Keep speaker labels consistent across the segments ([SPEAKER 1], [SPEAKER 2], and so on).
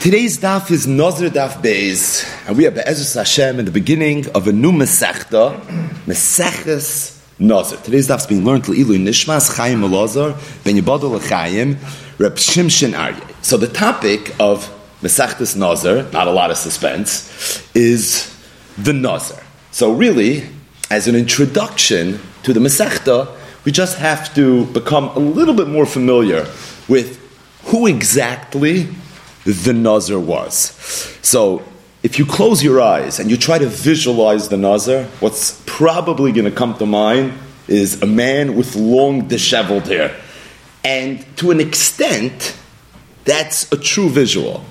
[SPEAKER 1] Today's daf is Nazir Daf Beis, and we are Be'ezus Hashem in the beginning of a new Masechta, Maseches Nazir. Today's daf is being learned Ilu Nishmas Chaim Elazar Ben Yibadol Chaim Reb Shimshin Aryeh. So the topic of Masechtas Nazir, not a lot of suspense, is the Nazir. So really, as an introduction to the Masechta, we just have to become a little bit more familiar with who exactly the Nazar was. So, if you close your eyes and you try to visualize the Nazar, what's probably going to come to mind is a man with long disheveled hair. And to an extent, that's a true visual.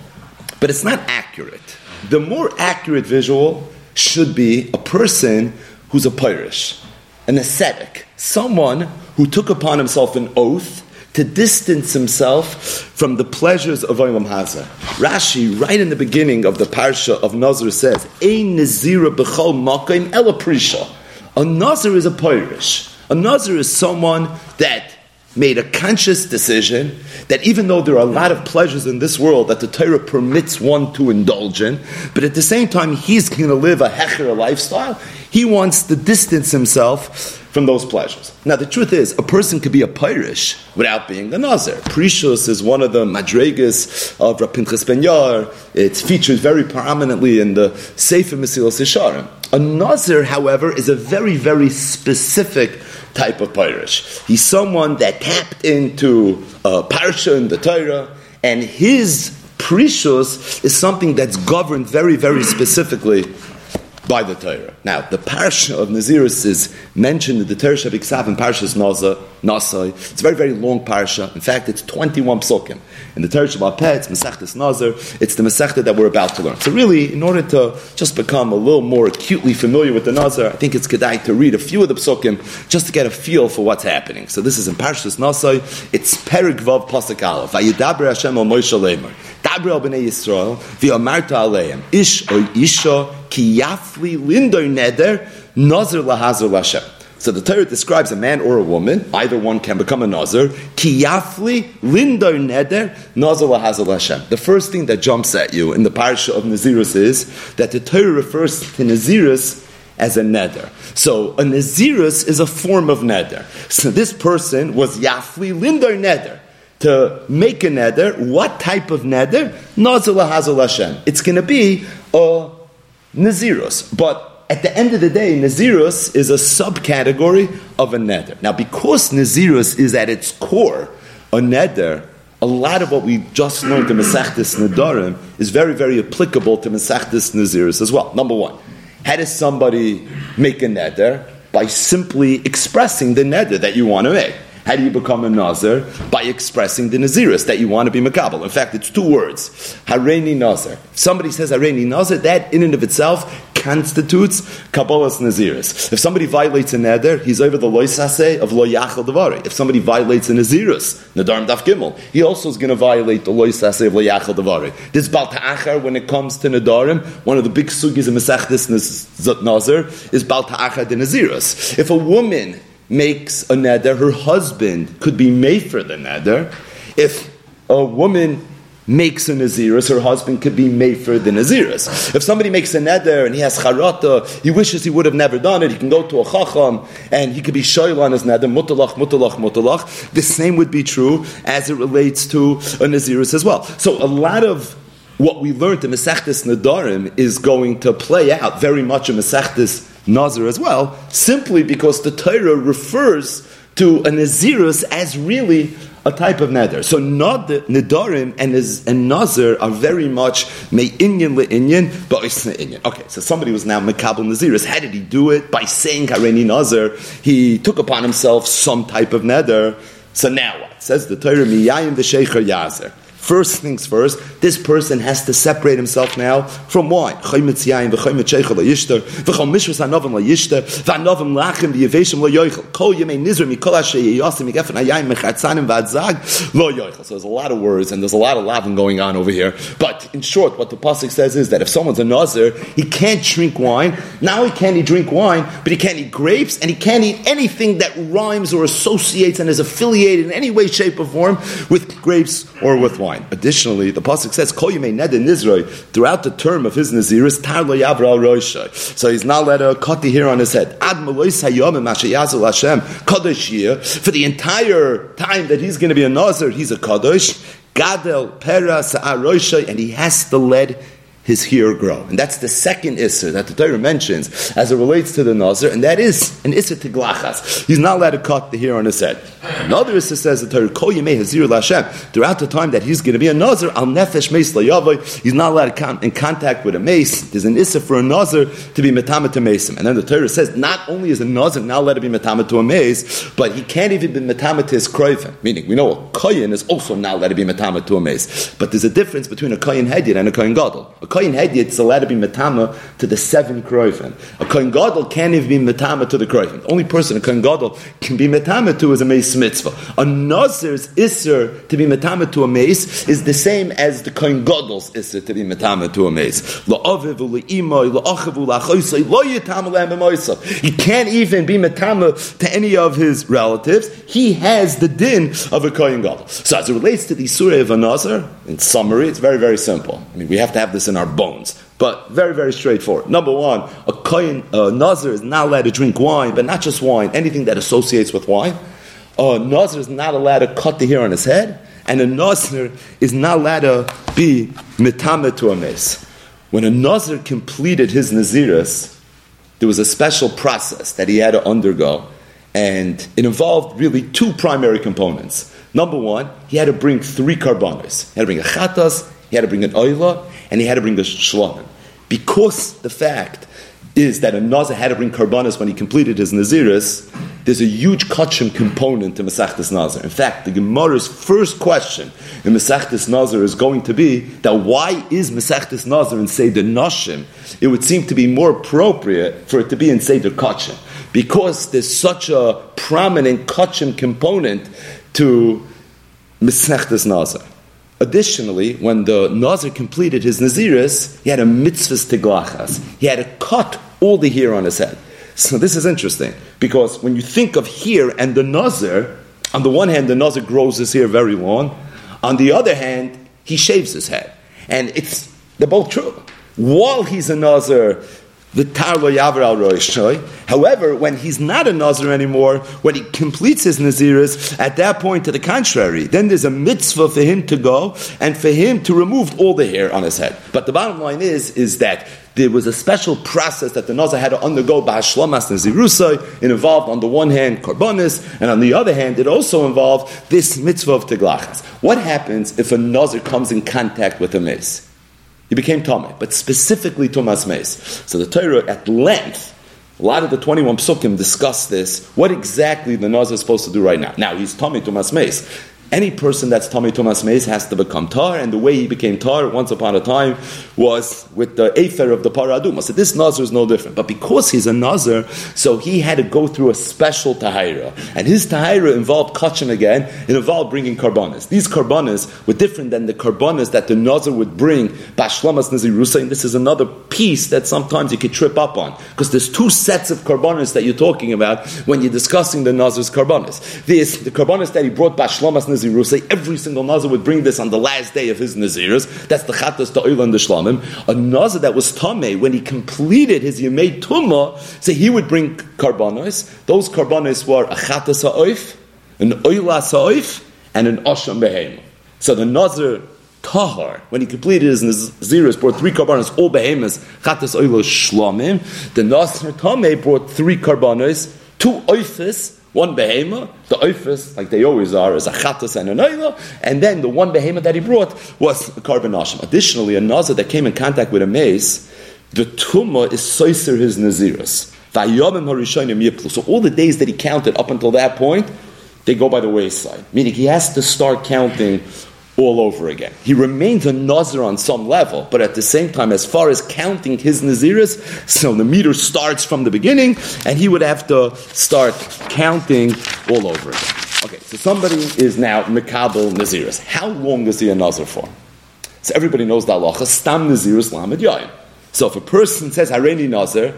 [SPEAKER 1] But it's not accurate. The more accurate visual should be a person who's a Pirish, an ascetic, someone who took upon himself an oath to distance himself from the pleasures of Olam Hazeh. Rashi, right in the beginning of the parsha of Nazir, says, "Ein nazira b'chol makim prisha." A Nazir is a Pirish. A Nazir is someone that made a conscious decision that even though there are a lot of pleasures in this world that the Torah permits one to indulge in, but at the same time he's going to live a hecher lifestyle, he wants to distance himself from those pleasures. Now, the truth is, a person could be a Pirish without being a Nazir. Prishus is one of the madregas of Rapinchas Ben Yair. It's featured very prominently in the Sefer Mesilas Yesharim. A Nazir, however, is a very, very specific type of Pirish. He's someone that tapped into a parsha in the Torah, and his Prishus is something that's governed very, very specifically by the Torah. Now, the parsha of Naziris is mentioned in the Torah Shavik and Parshas Nasai. It's a very, very long parsha. In fact, it's 21 psukim. In the Torah Sheba'al Peh, it's Masechtas Nazar. It's the Masechta that we're about to learn. So really, in order to just become a little more acutely familiar with the Nazar, I think it's kedai to read a few of the psukim just to get a feel for what's happening. So this is in Parshas Nasai. It's Perik Vav Pasuk Aleph. Vayidaber Hashem al Moshe Leimer. Daber al Bnei Yisrael. V'amarta aleim. Ish or Isha ki yafli lindo neder nazir lahazir lashem. So the Torah describes a man or a woman, either one can become a nazir. Ki yafli lindo neder nazir lahazir lashem. The first thing that jumps at you in the parsha of Nazirus is that the Torah refers to Nazirus as a neder. So a Nazirus is a form of neder. So this person was yafli lindo neder to make a neder. What type of neder? Nazir lahazir Hashem. It's going to be a Nazirus. But at the end of the day, Nazirus is a subcategory of a neder. Now, because Nazirus is at its core a neder, a lot of what we just learned in Masechtas Nadarim is very, very applicable to Masechtas Nazirus as well. Number one, how does somebody make a neder? By simply expressing the neder that you want to make. How do you become a Nazir? By expressing the Naziris that you want to be Makabal. In fact, it's two words. Hareni Nazir. If somebody says Hareni Nazir, that in and of itself constitutes Kabbalah's Naziris. If somebody violates a neder, he's over the loisase of lo yachal devari. If somebody violates a Naziris, Nadarm Daf Gimel, he also is going to violate the loisase of lo yachal devari. This Bal Ta'achar, when it comes to Nadarim, one of the big sugis of Masechdis Nazir is Bal Ta'achar de Naziris. If a woman makes a neder, her husband could be made for the neder. If a woman makes a Naziris, her husband could be made for the Naziris. If somebody makes a neder and he has charata, he wishes he would have never done it, he can go to a chacham and he could be shoyl on his neder, mutalach, mutalach, mutalach. The same would be true as it relates to a Naziris as well. So a lot of what we learned in Masechtas Nadarim is going to play out very much in Masechtas Nazir as well, simply because the Torah refers to a Nazirus as really a type of neder. So Nidarim and, and Nazir are very much me'inyan le'inyan, ba'isna inyan. Okay, so somebody was now Mekabel Nazirus. How did he do it? By saying Hareni Nazir, he took upon himself some type of neder. So now what? Says the Torah, Miyayim v'shecher yazer. First things first, this person has to separate himself now from wine. So there's a lot of words and there's a lot of laughing going on over here. But in short, what the pasuk says is that if someone's a nazir, he can't drink wine. Now he can't drink wine, but he can't eat grapes and he can't eat anything that rhymes or associates and is affiliated in any way, shape, or form with grapes or with wine. Additionally, the pasuk says, "Kol neder nizroi." Throughout the term of his naziris, tar lo. So he's not let a the hair on his head. Ad hayom Hashem kadosh for the entire time that he's going to be a nazir. He's a kadosh. Gadel pera sa'ar and he has to let his hair grow. And that's the second Isser that the Torah mentions as it relates to the Nazir, and that is an Isser Tiglachas. He's not allowed to cut the hair on his head. Another Isser says the Torah, Kol Yemei Hazir Lashem, throughout the time that he's going to be a Nazir, Al Nefesh Meis Layavoy, he's not allowed to come in contact with a meis. There's an Isser for a Nazir to be Metama to Mason. And then the Torah says, not only is a Nazir not allowed to be Metama to a meis, but he can't even be Metama to his Kroifen. Meaning, we know a Koyin is also not allowed to be Metama to a meis. But there's a difference between a Koyin Hedir and a Koyin Gadol. A Koyin Hedir is allowed to be Metama to the seven Kroifen. A Koyin Gadol can't even be Metama to the Kroifen. The only person a Koyin Gadol can be Metama to is a meis mitzvah. A Nazir's Isser to be Metama to a meis is the same as the Kohen Gadol's Isser to be Metama to a meis. He can't even be Metama to any of his relatives. He has the din of a Kohen Gadol. So as it relates to the Surah of a Nazir, in summary, it's very, very simple. I mean, we have to have this in our bones. But very, very straightforward. Number one, a kohen, a nazir is not allowed to drink wine, but not just wine, anything that associates with wine a Nazir is not allowed to cut the hair on his head, and a Nazir is not allowed to be mitame to a meis. When a Nazir completed his Naziris, there was a special process that he had to undergo, and it involved really two primary components. Number one, he had to bring three carbonas. He had to bring a chatas, he had to bring an oila, and he had to bring a shlomim. Because the fact is that a Nazir had to bring karbanas when he completed his Naziris, there's a huge kachim component to Masechtas Nazir. In fact, the Gemara's first question in Masechtas Nazir is going to be that why is Masechtas Nazir in Seder Nashim? It would seem to be more appropriate for it to be in Seder Kachim. Because there's such a prominent kachim component to Masechtas Nazir. Additionally, when the Nazir completed his Naziris, he had a mitzvah tiglachas. He had to cut all the hair on his head. So this is interesting because when you think of hair and the Nazir, on the one hand, the Nazir grows his hair very long. On the other hand, he shaves his head. And it's, they're both true. While he's a Nazir, However, when he's not a nazir anymore, when he completes his naziris, at that point, to the contrary, then there's a mitzvah for him to go and for him to remove all the hair on his head. But the bottom line is, is that there was a special process that the nazir had to undergo by Hashlomas Nazirusai. It involved, on the one hand, karbonis, and on the other hand, it also involved this mitzvah of teglachas. What happens if a nazir comes in contact with a meis? He became Tomei, but specifically Tomas Meis. So the Torah at length, a lot of the 21 psukim discuss this, what exactly the Nazir is supposed to do right now. Now, he's Tomei Tomas Meis any person that's Tommy Thomas Mays has to become tar, and the way he became tar once upon a time was with the Afer of the Parah Adumah. So this Nazir is no different. But because he's a Nazir, so he had to go through a special Tahira. And his Tahira involved Kachin again, it involved bringing Karbanas. These Karbanas were different than the Karbanas that the Nazir would bring, Bashlamas Nazirusa, and this is another piece that sometimes you could trip up on. Because there's two sets of Karbanas that you're talking about when you're discussing the Nazir's Karbanas. This, the Karbanas that he brought Bashlamas Nazirus, say every single Nazir would bring this on the last day of his Naziris. That's the Chattas, the Oil, and the Shlamim. A Nazir that was Tameh, when he completed his Yemei Tumah, say he would bring Karbanos. Those Karbanos were a Chattas Ha'oif, an Oilas Ha'oif, and an Osham Behem. So the Nazir Tahar, when he completed his Naziris, brought three karbanos, all behemoths, chatas oilo shlamim. The Nazir Tameh brought three karbanos, two oifis, one behema, the oifis, like they always are, is a chatas and an oila, and then the one behema that he brought was a carbon. Additionally, a nazar that came in contact with a meis, the tumah is soiser his naziris. So all the days that he counted up until that point, they go by the wayside. Meaning he has to start counting all over again. He remains a Nazir on some level, but at the same time, as far as counting his Naziris, so the meter starts from the beginning, and he would have to start counting all over again. Okay, so somebody is now Mikabel Naziris. How long is he a Nazir for? So everybody knows the halacha, Stam Naziris Lamed Yoyim. So if a person says Hareni Nazir,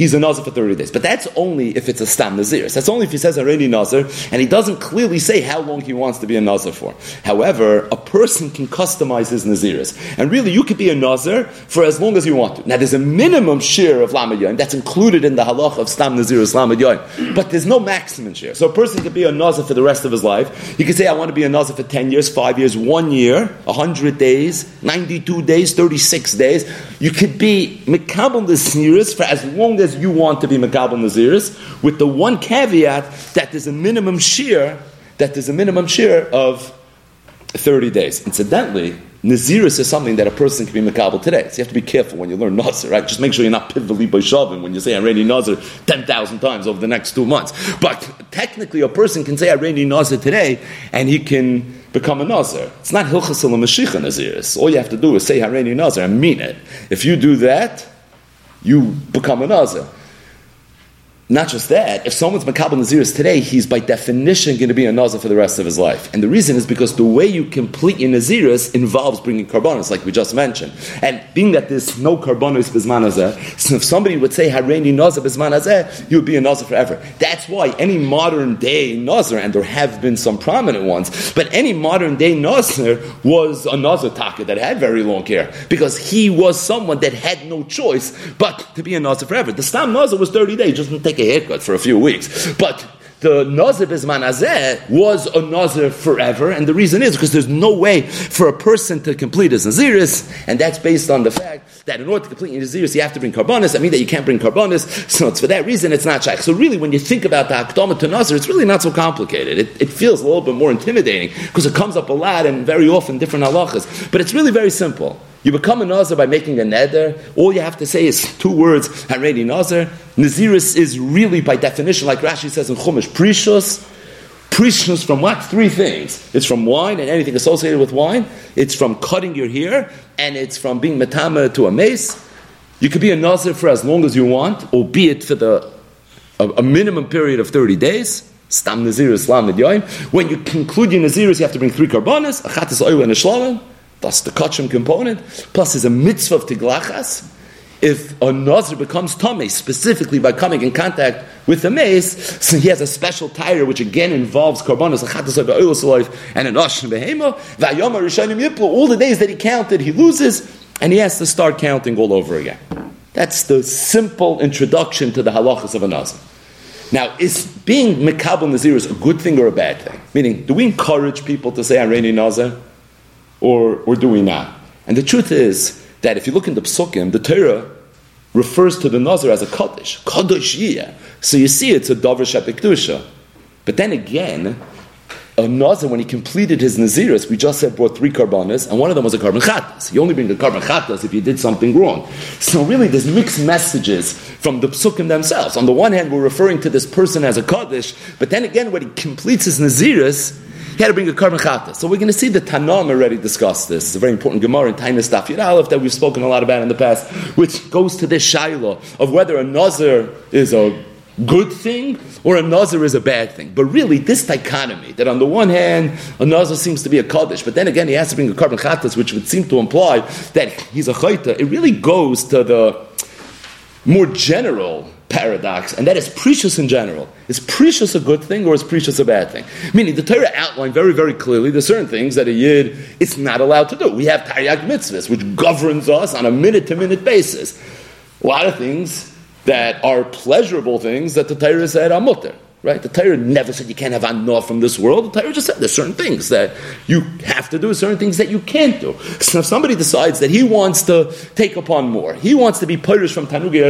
[SPEAKER 1] he's a Nazir for 30 days. But that's only if it's a Stam Nazir. That's only if he says a already Nazir, and he doesn't clearly say how long he wants to be a Nazir for. However, a person can customize his Naziris. And really, you could be a Nazir for as long as you want to. Now, there's a minimum share of Lamed Yoim that's included in the halach of Stam Naziris Lamed Yoim. But there's no maximum share. So a person could be a Nazir for the rest of his life. He could say, I want to be a Nazir for 10 years, 5 years, 1 year, 100 days, 92 days, 36 days. You could be Mekabel Naziris for as long as you want to be Makabal Naziris, with the one caveat that there's a minimum shear, that there's a minimum shear of 30 days. Incidentally, Naziris is something that a person can be Makabal today. So you have to be careful when you learn Nazir, right? Just make sure you're not pivotally by Shavim when you say Irani Nazir 10,000 times over the next two months. But technically, a person can say Irani Nazir today and he can become a Nazir. It's not Hilchas Mashiach Naziris. All you have to do is say Hareni Nazir and mean it. If you do that, you become a Nazir. Not just that, if someone's Makabal Naziris today, he's by definition going to be a Nazir for the rest of his life. And the reason is because the way you complete your Naziris involves bringing carbonos, like we just mentioned. And being that there's no carbonos bisman so if somebody would say Hareini Nazir bisman you would be a Nazir forever. That's why any modern day Nazir, and there have been some prominent ones, but any modern day Nazir was a Nazir Taka that had very long hair, because he was someone that had no choice but to be a Nazir forever. The Stam Nazir was 30 days, just take a haircut for a few weeks. But the Nazir Bizman Azeh was a Nazir forever, and the reason is because there's no way for a person to complete his Naziris, and that's based on the fact that in order to complete your Naziris, you have to bring Karbonis. I mean that you can't bring Karbonis, so it's for that reason it's not Shaykh. So really, when you think about the Akdama to Nazir, it's really not so complicated. It, it, feels a little bit more intimidating because it comes up a lot and very often different halachas, but it's really very simple. You become a Nazir by making a neder. All you have to say is two words, Haredi Nazir. Naziris is really, by definition, like Rashi says in Chumash, prishus. Prishus from what? Three things. It's from wine and anything associated with wine. It's from cutting your hair, and it's from being metama to a meis. You could be a Nazir for as long as you want, albeit for the a, a minimum period of 30 days. Stam Nazir Islam When you conclude your Naziris, you have to bring three carbonas, a chatas oil and a shlamim. That's the kachim component. Plus, there's a mitzvah of tiglachas. If a nazir becomes tummy specifically by coming in contact with the meis, so he has a special tire which again involves karbanos, and an ashim behema. All the days that he counted, he loses, and he has to start counting all over again. That's the simple introduction to the halachas of a nazir. Now, is being mekabel nazir a good thing or a bad thing? Meaning, do we encourage people to say Areni nazir? Or, or do we not? And the truth is that if you look in the psukim, the Torah refers to the Nazir as a Kaddish, Kaddish Yiyah. So you see it's a Dover Shepikdusha. But then again, a Nazir, when he completed his Naziris, we just said brought three karbanas, and one of them was a carbon chatas. You only bring the carbon chatas if you did something wrong. So really, there's mixed messages from the psukim themselves. On the one hand, we're referring to this person as a Kaddish, but then again, when he completes his Naziris, he had to bring a carbon chata. So we're going to see the Tanam already discussed this. It's a very important Gemara in Tainus Daf Aleph that we've spoken a lot about in the past, which goes to this Shiloh of whether a Nazir is a good thing or a Nazir is a bad thing. But really, this dichotomy that on the one hand, a Nazir seems to be a Kaddish, but then again, he has to bring a carbon chatas, which would seem to imply that he's a Chayta. It really goes to the more general paradox, and that is prishus in general. Is prishus a good thing or is prishus a bad thing? Meaning, the Torah outlined very, very clearly there's certain things that a Yid is not allowed to do. We have Taryag mitzvahs, which governs us on a minute to minute basis. A lot of things that are pleasurable things that the Torah said are mutter. Right? The Torah never said you can't have anah from this world. The Torah just said there's certain things that you have to do, certain things that you can't do. So if somebody decides that he wants to take upon more, he wants to be purish from Tanugi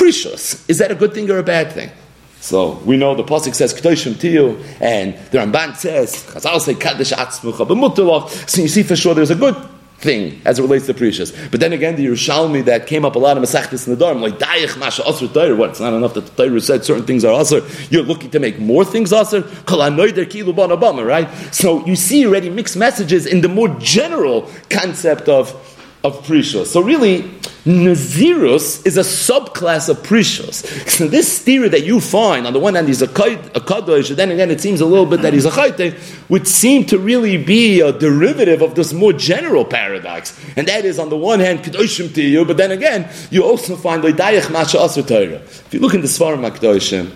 [SPEAKER 1] prishus. Is that a good thing or a bad thing? So we know the pasuk says "Kedoshim Tiyu," and the Ramban says "Chazal say Kaddish Atzmucha b'mutulach." So you see for sure there's a good thing as it relates to prishus. But then again, the Yerushalmi that came up a lot of Masechtas in the Dharm, like Dayich Masha Asr Torah, what? It's not enough that the Torah said certain things are Asr. You're looking to make more things Asr? Right? So you see already mixed messages in the more general concept of of prishus. So really, Nazirus is a subclass of prishus. So this theory that you find, on the one hand, he's a, a kadosh, then again, it seems a little bit that he's a chayte, would seem to really be a derivative of this more general paradox. And that is, on the one hand, kadoshim to you, but then again, you also find leidayach masha asr Torah. If you look in the Svarim HaKadoshim,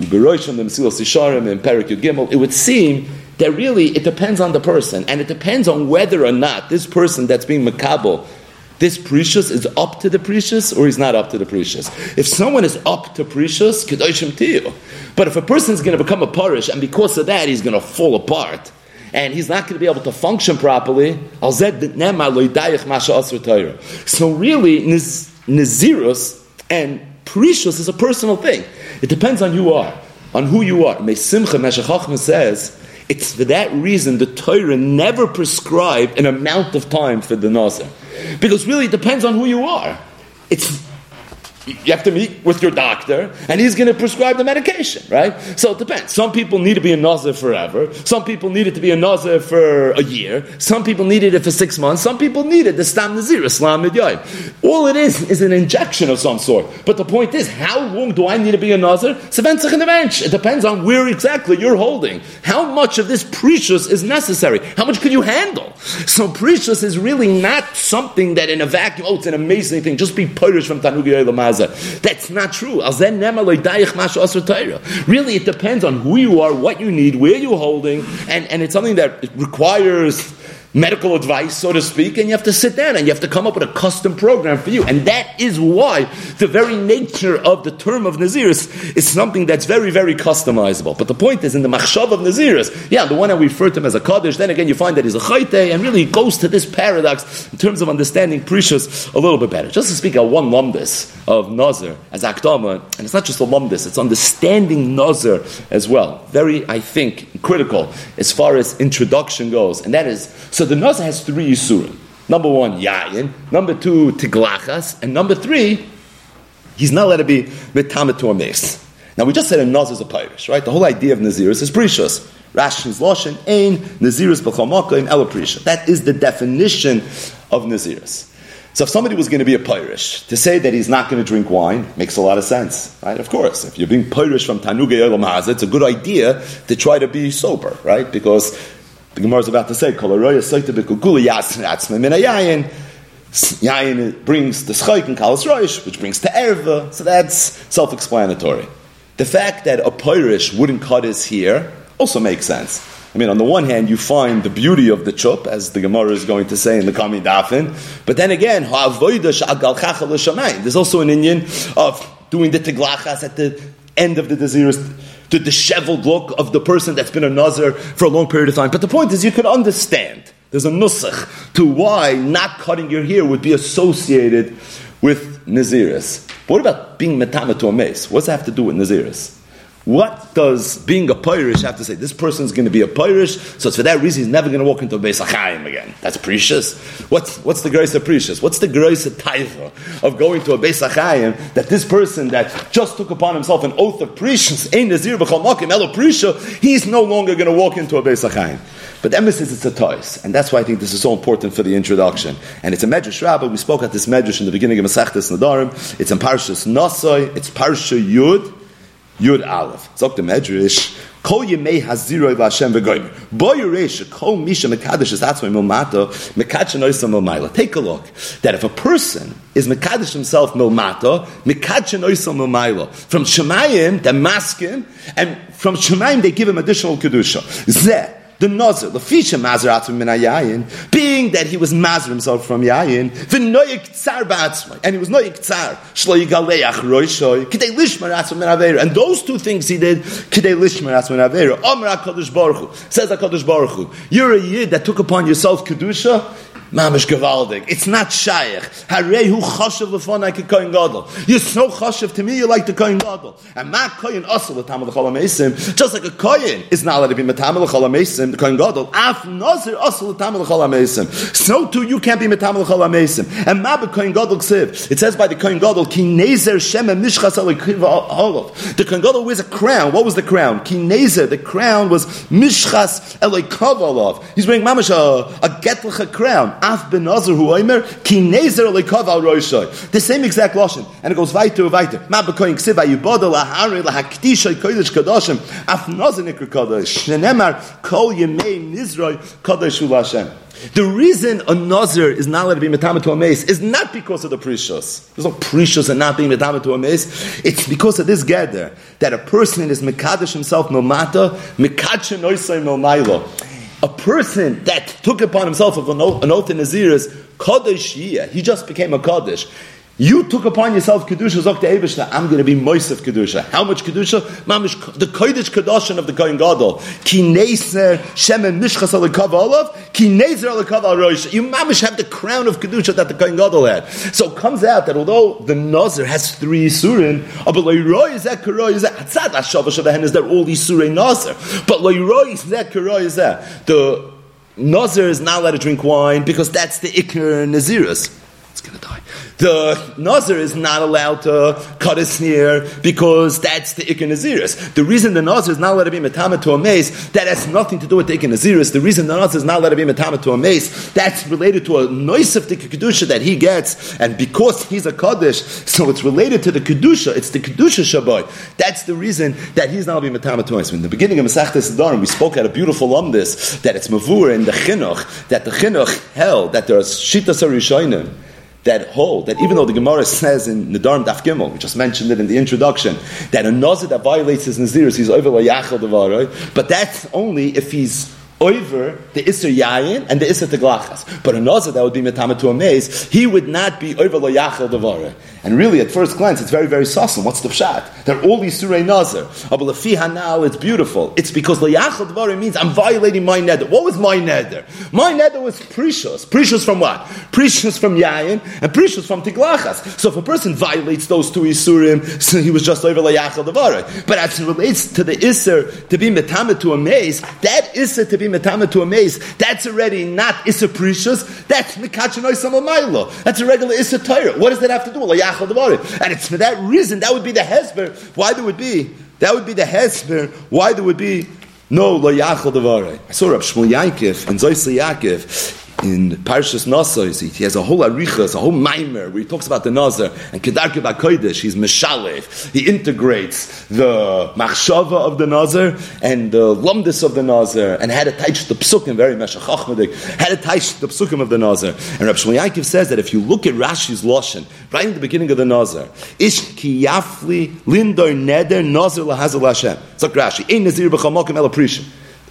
[SPEAKER 1] Beroishim, the Mesilas Yisharim, and Perik Gimel, it would seem that really it depends on the person, and it depends on whether or not this person that's being makabel, this prishus is up to the prishus or he's not up to the prishus. If someone is up to prishus, kedoshim tiyu. But if a person is going to become a parish and because of that he's going to fall apart and he's not going to be able to function properly, so really nazirus and prishus is a personal thing. It depends on who you are, on who you are. Mesimcha Meshachachma says it's for that reason the Torah never prescribed an amount of time for the Nazir. Because really it depends on who you are. It's you have to meet with your doctor, and he's going to prescribe the medication, right? So it depends. Some people need to be a nazir forever. Some people need it to be a nazir for a year. Some people needed it for six months. Some people needed the stam nazir, islam midyayim. All it is is an injection of some sort. But the point is, how long do I need to be a nazir? It depends on where exactly you're holding. How much of this prishus is necessary? How much can you handle? So prishus is really not something that in a vacuum. Oh, it's an amazing thing. Just be purish from tanugi that's not true. Really, it depends on who you are, what you need, where you're holding, and, and it's something that requires medical advice, so to speak, and you have to sit down and you have to come up with a custom program for you. And that is why the very nature of the term of Naziris is something that's very, very customizable. But the point is, in the Machshav of Naziris, yeah, the one that we refer to him as a Kaddish, then again you find that he's a Chayte, and really goes to this paradox in terms of understanding Prishus a little bit better. Just to speak of one lumdis of Nazir as Akdama, and it's not just a lumdis, it's understanding Nazir as well. Very, I think, critical as far as introduction goes, and that is so so the Nazir has three Yisurim. Number one, Yayin. Number two, Tiglachas. And number three, he's not allowed to be Metamet or Meis. Now we just said a Nazir is a Pirish, right? The whole idea of Naziris is prishus. Rashin's Loshin, Ein, Naziris B'chomakim, Ela Prisha. That is the definition of Naziris. So if somebody was going to be a Pirish, to say that he's not going to drink wine makes a lot of sense, right? Of course, if you're being Pirish from Tanugay Elam it's a good idea to try to be sober, right? Because the Gemara is about to say, Yayin brings the Schaik and Kalas Roish, which brings to Erva, so that's self explanatory. The fact that a Pirish wouldn't cut his hair also makes sense. I mean, on the one hand, you find the beauty of the chup, as the Gemara is going to say in the Kami Dafin, but then again, there's also an Indian of doing the Tiglachas at the end of the Desirous the disheveled look of the person that's been a Nazir for a long period of time. But the point is, you can understand. There's a nusach to why not cutting your hair would be associated with Naziris. What about being metama to a meis? What's that have to do with Naziris? What does being a Pirish have to say? This person's going to be a Pirish, so it's for that reason he's never going to walk into a Beis HaChaim again. That's prishus. What's, what's the grace of prishus? What's the grace of taiva of going to a Beis HaChaim that this person that just took upon himself an oath of prishus, Ein Nazir B'chal Makim Elo Prisha, he's no longer going to walk into a Beis HaChaim. But emphasis is a toys, and that's why I think this is so important for the introduction. And it's a Medrash Rabbah. We spoke at this Medrash in the beginning of Masechtas Nadarim. It's in Parshas Nasai. It's Parsha Yud. Yud Aleph. Zok the Medrash. Kol yemei haziroi v'Hashem v'goyim. Bo yiresh kol misha mekadosh es atzmai milmato mekadsh noisa milmaila. Take a look. That if a person is mekadosh himself milmato, mekadsh noisa milmaila. From Shemayim, they mask him, and from Shemayim they give him additional kedusha. Zeh the Nazir, the Fisha Mazratum min Yayin, being that he was Mazr himself from Yayin, v'noyik tzar ba'atzmai, and he was noyik tzar, shlo yigaleach roishoy, kidei lishmar atzmai min and those two things he did, kidei lishmar atzmai min Aveira, Omer HaKadosh Baruch Hu, says HaKadosh Baruch Hu, you're a Yid that took upon yourself Kedusha, Mamish Gavaldik. It's not Shaykh. Harehu Choshev Lefonai Kohen Gadol. You're so Choshev to me, you're like the Kohen Gadol. And Ma Kohen also Latam L'chol HaMesim, just like a Kohen is not allowed to be Matam L'chol HaMesim, the Kohen Gadol. Af Nazir also Latam L'chol HaMesim. So too, you can't be Matam L'chol HaMesim. And Ma be Kohen Gadol Ksiv. It says by the Kohen Gadol, Ki Nezer Shem Mishchas Olav. The Kohen Gadol wears a crown. What was the crown? Ki Nezer, the crown was Mishchas Olav. He's wearing Mamash a, a crown. Af ben Nazar hu oimer ki nezer lekav al roishay. The same exact lashon, and it goes weiter weiter. Ma bekoyin ksiv ayubada lahari lahakdisha kodesh kadoshim af nazar nikr kadosh. Shenemar kol yemei nizroy kadosh ulashem. The reason a nazir is not allowed to be metama to a meis is not because of the prishus. There's no prishus and not being metama to a meis. It's because of this gather that a person is mekadosh himself no milmata, mekadsh noisay milmailo a person that took upon himself of an oath, an oath in Naziris, Kodesh he just became a Kodesh. You took upon yourself kedusha, zok the I'm going to be moisef kedusha. How much kedusha? Mamish the kodesh kedushin of the kohen gadol. Ki neser shemen mishchas alikav olav. Ki neser alikav. You mamish have the crown of kedusha that the kohen gadol had. So it comes out that although the nazir has three surin, oh, but loyroi is that karoi is that hatzad ashava shavahen is there all these surin nazir. But loyroi is that karoi is that the nazir is not allowed to drink wine because that's the ikr nazirus. It's going to die the Nazir is not allowed to cut a sneer because that's the Ikon Naziris. The reason the Nazir is not allowed to be Metama to a meis, that has nothing to do with the Ikon Naziris. The reason the Nazir is not allowed to be Metama to a meis, that's related to a noise of the Kedusha that he gets, and because he's a Kaddish, so it's related to the Kedusha, it's the Kedusha Shabbat. That's the reason that he's not allowed to be to a. In the beginning of Masach Sadarim, we spoke at a beautiful this, that it's Mavur in the Chinuch, that the Chinuch held, that there's Shita Sarishoinim, that hold that even though the Gemara says in Nedarim Daf Gimel, we just mentioned it in the introduction, that a Nazir that violates his Naziris, he's over Yachal but that's only if he's over the Isser Yayin and the Isser Teglachas. But a Nazir that would be Metama to a maze, he would not be over La Yachel Devara. And really, at first glance, it's very, very saucy. What's the pshat? They're all these Surei Nazir. Abalafi ah, now, it's beautiful. It's because La Yachel Devara means I'm violating my nether. What was my nether? My nether was prishus. Prishus from what? Prishus from Yayin and prishus from Teglachas. So if a person violates those two Isurim, so he was just over La Yachel Devara. But as it relates to the Isser to be Metama to a maze, that Isser to be metama to a maze, that's already not Issa Prishus, that's Mikachanoy Samamaylo. That's a regular Issa Torah. What does that have to do with Layachal And it's for that reason, that would be the Hesber, why there would be, that would be the Hesber, why there would be no Layachal Devarei. I saw Rab Shmuel Yankif and Zoyse Yaakov in Parshas Nasai, he has a whole arichas, a whole mimer where he talks about the Nazar and Kedarke Bakoidesh. He's Meshalev. He integrates the machshava of the Nazar and the lumdis of the Nazar and had a teach the psukim very meshachachmadik. Had a teach the psukim of the Nazar. And Rabbi Shmuel Yaakov says that if you look at Rashi's lashon right in the beginning of the Nazar, ish ki yafli lindor neder Nazar lahazal Hashem. It's like Rashi. Ein nazir b'chamokim el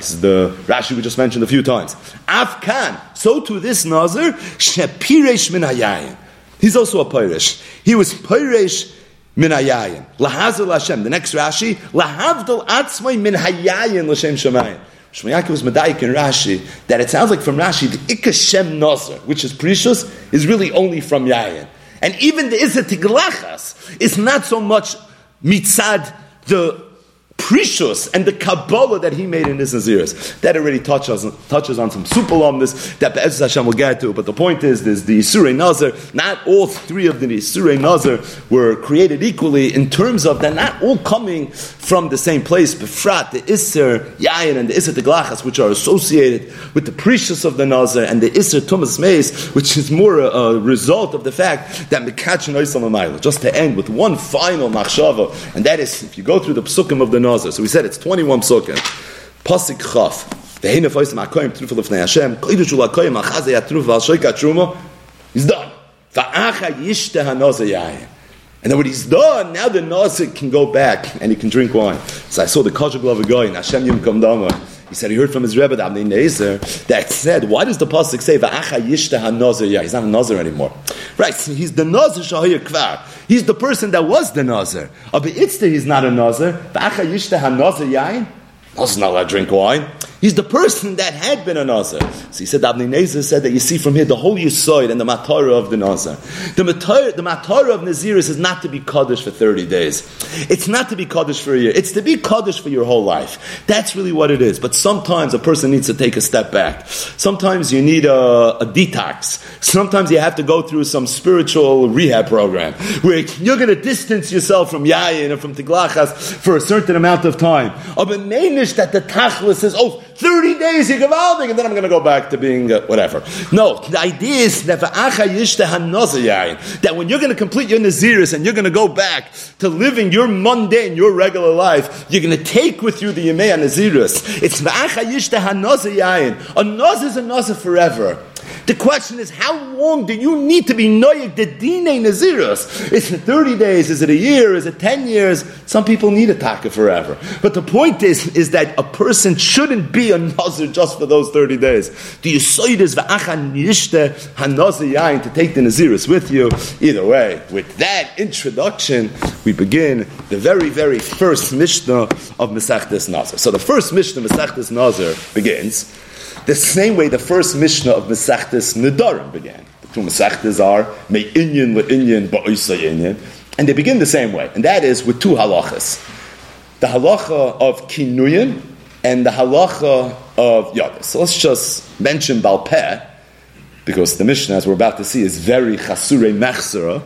[SPEAKER 1] this is the Rashi we just mentioned a few times. Afkan. So to this Nazir, Shepiresh min hayayim. He's also a Pirish. He was Pirish min hayayim. Lahazal Hashem. The next Rashi, Lahavdal atzmai min hayayim l'shem shemayim. Shmayaki was Medayik in Rashi that it sounds like from Rashi the Ikashem Nazir, which is prishus, is really only from Yayin. And even the Isa Tiglachas is not so much mitzad the prishus and the Kabbalah that he made in his Naziris. That already touches, touches on some this that Be'ez Hashem will get to. But the point is, there's the Isurei Nazar. Not all three of the Isurei Nazar were created equally in terms of they're not all coming from the same place. Befrat, the Isser Yayin and the Isser Teglachas, which are associated with the prishus of the Nazar, and the Isser Tumas Meis, which is more a, result of the fact that Mekach Just to end with one final machshava, and that is if you go through the psukim of the So we said it's 21 psukim. Pasik Chaf. He's done. And then when he's done, now the Nazir can go back and he can drink wine. So I saw the Kajak Glava guy in Hashem Yom Kamdama. He said he heard from his Rebbe Damnei Nezer that said, why does the pasuk say Va'acha Yishta HaNazir? Yeah, he's not a Nazir anymore. Right, so he's the Nazir Shahir Kvar. He's the person that was the Nazir. But Itzter, he's not a Nazir. Va'acha Yishta HaNazir Yain? Nazir's not allowed to drink wine. He's the person that had been a Nazir. So he said, Avnei Nezer said that you see from here the whole Yisoid and the Matara of the Nazir. The Matara, the of Naziris is not to be Kaddish for 30 days. It's not to be Kaddish for a year. It's to be Kaddish for your whole life. That's really what it is. But sometimes a person needs to take a step back. Sometimes you need a, a detox. Sometimes you have to go through some spiritual rehab program where you're going to distance yourself from Yayin and from Tiglachas for a certain amount of time. Of a that the Tachlis says, oh, 30 days you're gewaldig, and then I'm going to go back to being uh, whatever. No, the idea is that when you're going to complete your Naziris and you're going to go back to living your mundane, your regular life, you're going to take with you the Yemei Naziris. It's. A naz is a naz forever. The question is, how long do you need to be noyig the dine nazirus? Is it 30 days? Is it a year? Is it 10 years? Some people need a taka forever. But the point is, is that a person shouldn't be a nazir just for those 30 days. Do you say this v'achan yishte hanazir yain to take the nazirus with you? Either way, with that introduction, we begin the very, very first Mishnah of Mesechtes Nazir. So the first Mishnah of Mesechtes Nazir begins the same way the first Mishnah of Mesechtes Nedarim began. The two Mesechtes are Me'inyan Le'inyan Ba'isa Inyan, and they begin the same way, and that is with two halachas. The halacha of Kinuyin and the halacha of Yadis. So let's just mention Balpeh, because the Mishnah, as we're about to see, is very chasure mechsera,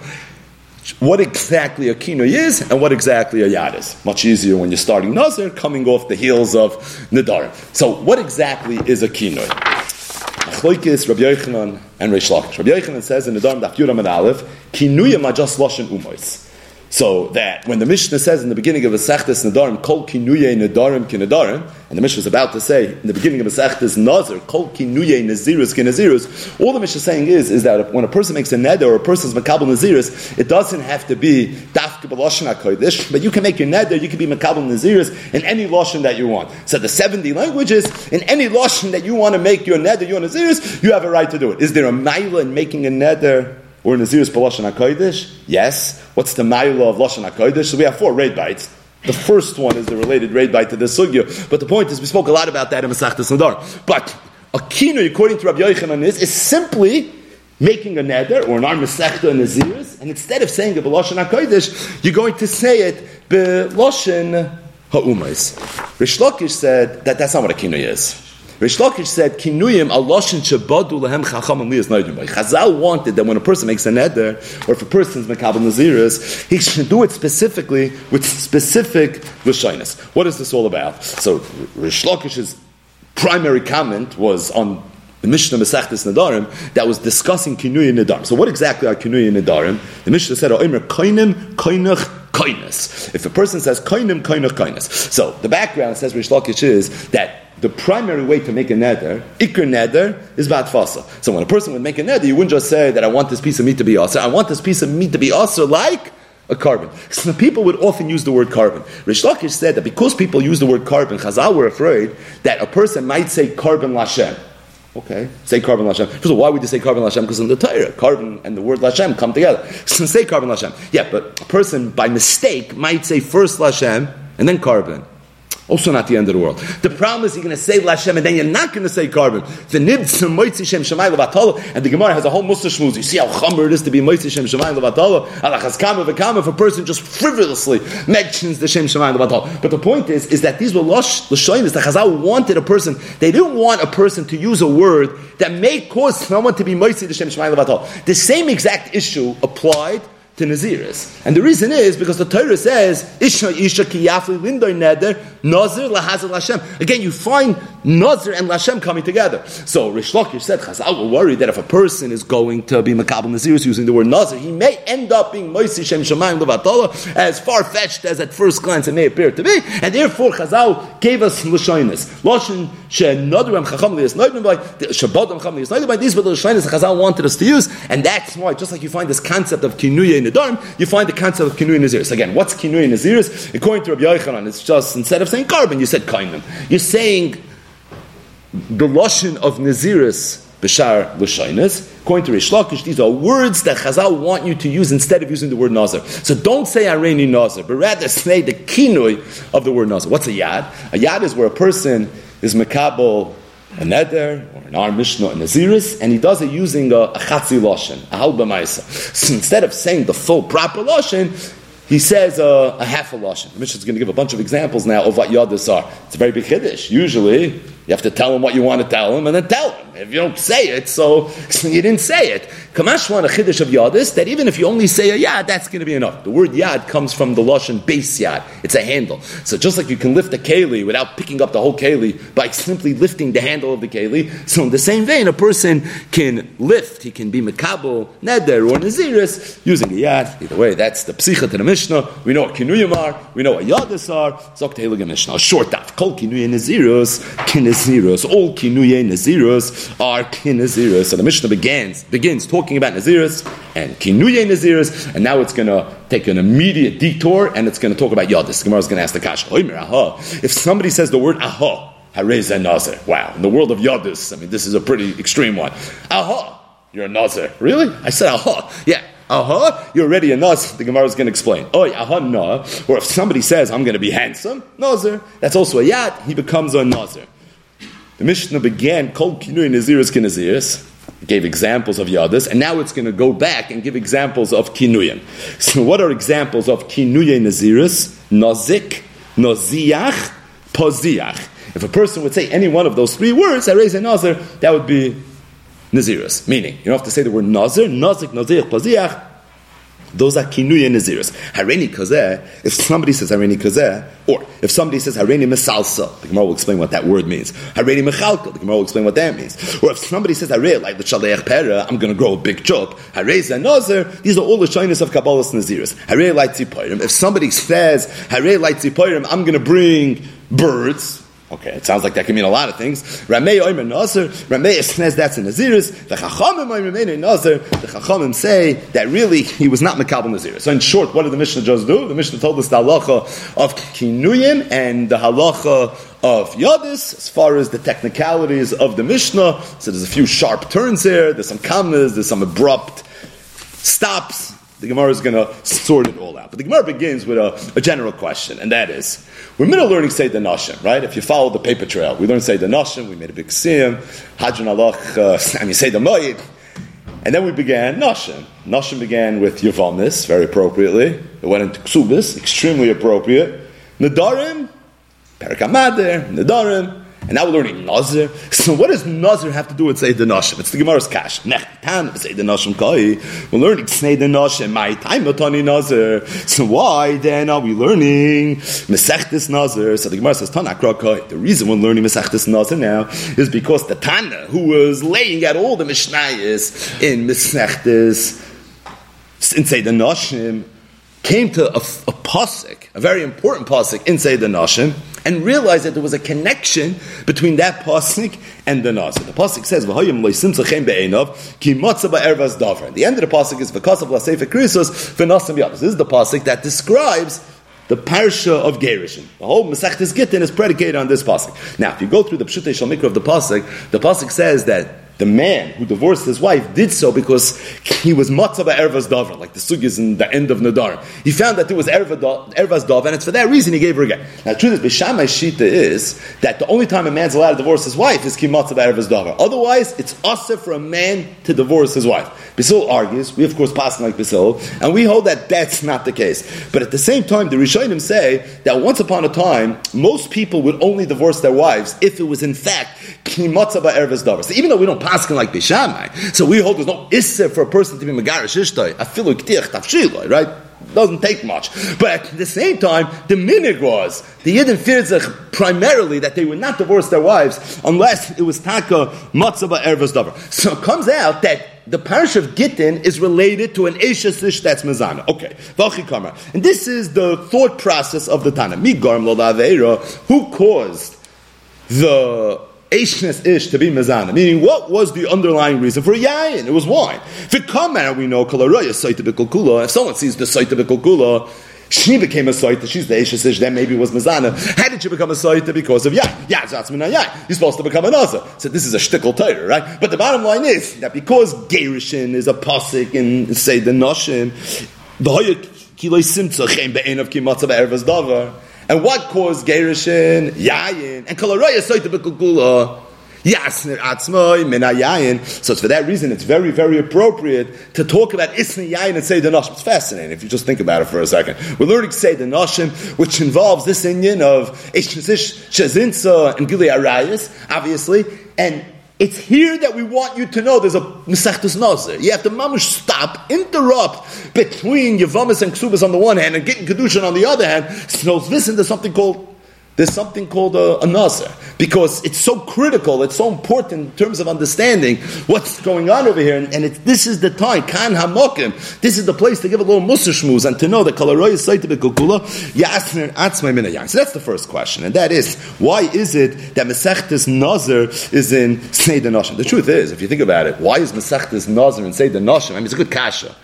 [SPEAKER 1] what exactly a kino is and what exactly a yad is. Much easier when you're starting nazir, coming off the heels of nadar. So, what exactly is a kino? Achloikis, Rabbi Yochanan, and Reish Lakish. Rabbi Yochanan says in the Dharm Daf Yuram and Aleph, kinuyim are just loshen umois. So that when the Mishnah says in the beginning of a Sechtes Nadarim, Kol Kinuye Nadarim Kinadarim, and the Mishnah is about to say in the beginning of a Sechtes Nazir, Kol Kinuye Nazirus Kinazirus, all the Mishnah is saying is, is that when a person makes a neder or a person's Makabal Nazirus, it doesn't have to be Dafka B'Loshen but you can make your neder, you can be Makabal Nazirus in any Loshen that you want. So the 70 languages, in any Loshen that you want to make your neder, your Nazirus, you have a right to do it. Is there a Maila in making a neder? Or Nazirus Lashon HaKodesh? Yes. What's the Ma'ila of Lashon HaKodesh? So we have four raid bites. The first one is the related raid bite to the Sugya. But the point is, we spoke a lot about that in Masach Nadar. But a kino, according to Rabbi Yochanan, is, is simply making a neder or an arm mesechta and naziris, and instead of saying it b'loshen hakodesh, you're going to say it b'loshen ha'umais. Reish Lakish said that that's not what a kino is. Reish Lakish said, "Kinuyim aloshin shabadu lehem chacham liyas noidim." Chazal wanted that when a person makes a neder, or if a person's mekabel naziris, he should do it specifically with specific lashonis. What is this all about? So Reish Lakish's primary comment was on the Mishnah Mesachtes Nadarim that was discussing Kinuya Nadarim. So what exactly are Kinuya Nadarim? The Mishnah said, "Oimer koinim koinach koinis." If a person says koinim koinach koinis, so the background says Reish Lakish is that the primary way to make a neder, ikr neder, is batfasa. So when a person would make a neder, you wouldn't just say that I want this piece of meat to be also. I want this piece of meat to be also like a carbon. So people would often use the word carbon. Reish Lakish said that because people use the word carbon, Chazal were afraid that a person might say carbon lashem. Okay, say carbon lashem. First of all, why would you say carbon lashem? Because in the Torah, carbon and the word lashem come together. So say carbon lashem. Yeah, but a person by mistake might say first lashem and then carbon. Also not the end of the world. The problem is you're going to say Lashem and then you're not going to say carbon. The nibs moitzi shem shemayim levatala, and the Gemara has a whole muster shmuz. You see how chumber it is to be moitzi shem shemayim levatala. Alachas kama v'kama if a person just frivolously mentions the shem shemayim levatala. But the point is, is that these were losh l'shoyim. The Chazal wanted a person. They didn't want a person to use a word that may cause someone to be moitzi the shem shemayim levatala. The same exact issue applied to Naziris. And the reason is because the Torah says, Isha Isha Kiyafli Lindoy Neder, Nazir Lahazir Lashem. Again, you find Nazir and Lashem coming together. So Reish Lakish said, Chazal will worry that if a person is going to be Makabal Naziris using the word Nazir, he may end up being Moisi Shem Shemayim Levatala, as far fetched as at first glance it may appear to be, and therefore Chazal gave us Lashonis. Lashon She Nadrim Chacham Lias Noidim by Shabbatim Chacham Lias Noidim by these were the Lashonis Chazal wanted us to use, and that's why, just like you find this concept of Kinuya Nedarim, you find the concept of Kinui Naziris. Again, what's Kinui Naziris? According to Rabbi Yochanan, it's just, instead of saying carbon, you said kainim. You're saying the Lashon of Naziris, Bashar Lashinas. According to Reish Lakish, these are words that Chazal want you to use instead of using the word Nazar. So don't say Areni Nazar, but rather say the kinui of the word Nazar. What's a yad? A yad is where a person is Makabal a neder or an arm mishnah and naziris, and he does it using a, a chatzi loshen, a halba. So instead of saying the full proper loshen, he says uh, a half a lashon. The Mishnah is going to give a bunch of examples now of what yadis are. It's a very big chiddush. Usually, you have to tell him what you want to tell him, and then tell him. If you don't say it, so, you didn't say it. Kamash want a chiddush of yadis that even if you only say a yad, that's going to be enough. The word yad comes from the lashon base yad. It's a handle. So just like you can lift a keli without picking up the whole keli by simply lifting the handle of the keli, so in the same vein, a person can lift. He can be mekabel, neder, or naziris using a yad. Either way, that's the psicha to the Mishnah. We know what kinuyim are. We know what yadis are. Zok Mishnah. A short daf. Kol kinuyim nazirus, kinazirus. All kinuyim nazirus are kinazirus. So the Mishnah begins begins talking about nazirus and kinuyim nazirus, and now it's going to take an immediate detour and it's going to talk about yadis. Gemara is going to ask the kasha. If somebody says the word aha. Harez and Nazir. Wow. In the world of Yadis, I mean, this is a pretty extreme one. Aha! You're a Nazir. Really? I said aha. Yeah. Aha, you're already a Nazir. The Gemara is going to explain. Oh, aha, no. Or if somebody says, I'm going to be handsome, Nazir, that's also a Yad, he becomes a Nazir. The Mishnah began, Kol Kinui Naziris Kinaziris, gave examples of Yadis, and now it's going to go back and give examples of Kinuyin. So, what are examples of Kinuyin Naziris? Nazik, Noziach, Poziach. If a person would say any one of those three words, I raise a Nazir, that would be Naziris. Meaning, you don't have to say the word Nazir, Nazik, Nazir, Poziach. Those are kinuya naziris. Hareni kazeh, if somebody says hareni kazeh, or if somebody says hareni mesalsa, the Gemara will explain what that word means. Hareni mechalka, the Gemara will explain what that means. Or if somebody says harei, like the shaleach pera, I'm going to grow a big chop. Harei nazir, these are all the shyness of Kabbalah's naziris. Harei light. If somebody says harei light I'm going to bring birds, Okay, it sounds like that can mean a lot of things. Ramei Oimer Nazir, Ramei says that's in Naziris. The Chachamim Oimer Nazir, the Chachamim say that really he was not Mekabel Naziris. So in short, what did the Mishnah just do? The Mishnah told us the halacha of Kinuyim and the halacha of Yadis, as far as the technicalities of the Mishnah. So there's a few sharp turns here, there's some commas, there's some abrupt stops. The Gemara is going to sort it all out. But the Gemara begins with a, a general question, and that is, we're middle learning say the Nashim, right? If you follow the paper trail, we learned say the Nashim, we made a big siyam, Hadran Allah, uh, I mean, say the Moyed, and then we began Nashim. Nashim began with Yavamis, very appropriately. It went into Ksubis, extremely appropriate. Nadarim, Perakamader, Nadarim, and now we're learning Nazir. So what does Nazir have to do with Seyd Nashim? It's the Gemara's cash. Nechtan Seyd Nashim Kai. We're learning Seyd Nashim. My time Notani Nazir. So why then are we learning Mesechtes Nazir? So the Gemara says Tana Krakai. The reason we're learning Mesechtes Nazir now is because the Tana who was laying out all the Mishnayos in Mesechtes in Seyd Nashim came to a, a a very important pasuk inside the Nashim, and realized that there was a connection between that pasuk and the Nashim. The pasuk says, "V'hayim loisim be'enav ki matzah ba'ervas davar." The end of the pasuk is "V'kasav la'sefer krisos v'nasim yados." This is the pasuk that describes the parsha of Gerishim. The whole Masechtes Gittin is predicated on this pasuk. Now, if you go through the Pshutei Shalmikra of the pasuk, the pasuk says that the man who divorced his wife did so because he was matzah ervas davar, like the sugis in the end of Nadar. He found that it was ervas davar, and it's for that reason he gave her again. Now, the truth is, Bishamai Shita is that the only time a man's allowed to divorce his wife is ki matzah ervas davar. Otherwise, it's asa for a man to divorce his wife. Beis Hillel argues, we of course pass like Beis Hillel, and we hold that that's not the case. But at the same time, the Rishonim say that once upon a time, most people would only divorce their wives if it was in fact ki matzah ervas davar. So even though we don't paskin like Bishamai. So we hold there's no issa for a person to be Megarish Ishtoi, afilu ktich tafshiloi, right? Doesn't take much. But at the same time, the minig was, the Yidden feared primarily that they would not divorce their wives unless it was taka matzaba ervas davar. So it comes out that the parish of Gittin is related to an Eishasish that's Mazana. Okay. And this is the thought process of the Tana. Who caused the Eishnes ish to be mezana. Meaning, what was the underlying reason for yayin? It was wine. If it come out, we know kalaraya saita If someone sees the saita b'kulkula, she became a saita. She's the Eishnes ish. That maybe was mezana. How did she become a saita? Because of yayin. Yeah, zatzmina yayin. You're supposed to become an asa. So this is a shtickle Torah, right? But the bottom line is that because Gerishin is a pasik in say the noshim, the kiloi simtza chem be'en of kimatzav ervas davar. And what caused Gerishin? Yayin. And Kalaraya Saita Bekukula. Yasnir Atzmoy Minayayin. So it's for that reason it's very, very appropriate to talk about Isni Yayin and say the Nashim. It's fascinating if you just think about it for a second. We're learning to say the Nashim, which involves this Indian of Ishnish Shazinsa and Gili Arayas, obviously, and it's here that we want you to know there's a Mesechtes Nazir. You have to mamish stop, interrupt between Yavamas and Ksubas on the one hand and getting Kedushin on the other hand. So listen to something called there's something called a, a because it's so critical, it's so important in terms of understanding what's going on over here. And, and this is the time, kan hamokim. This is the place to give a little musa shmuz and to know that kalaroy is yasner atzmai minayang. So that's the first question, and that is why is it that Masechtas Nazar is in Seder Nashim? The truth is, if you think about it, why is Masechtas Nazar in Seder Nashim? I mean, it's a good kasha.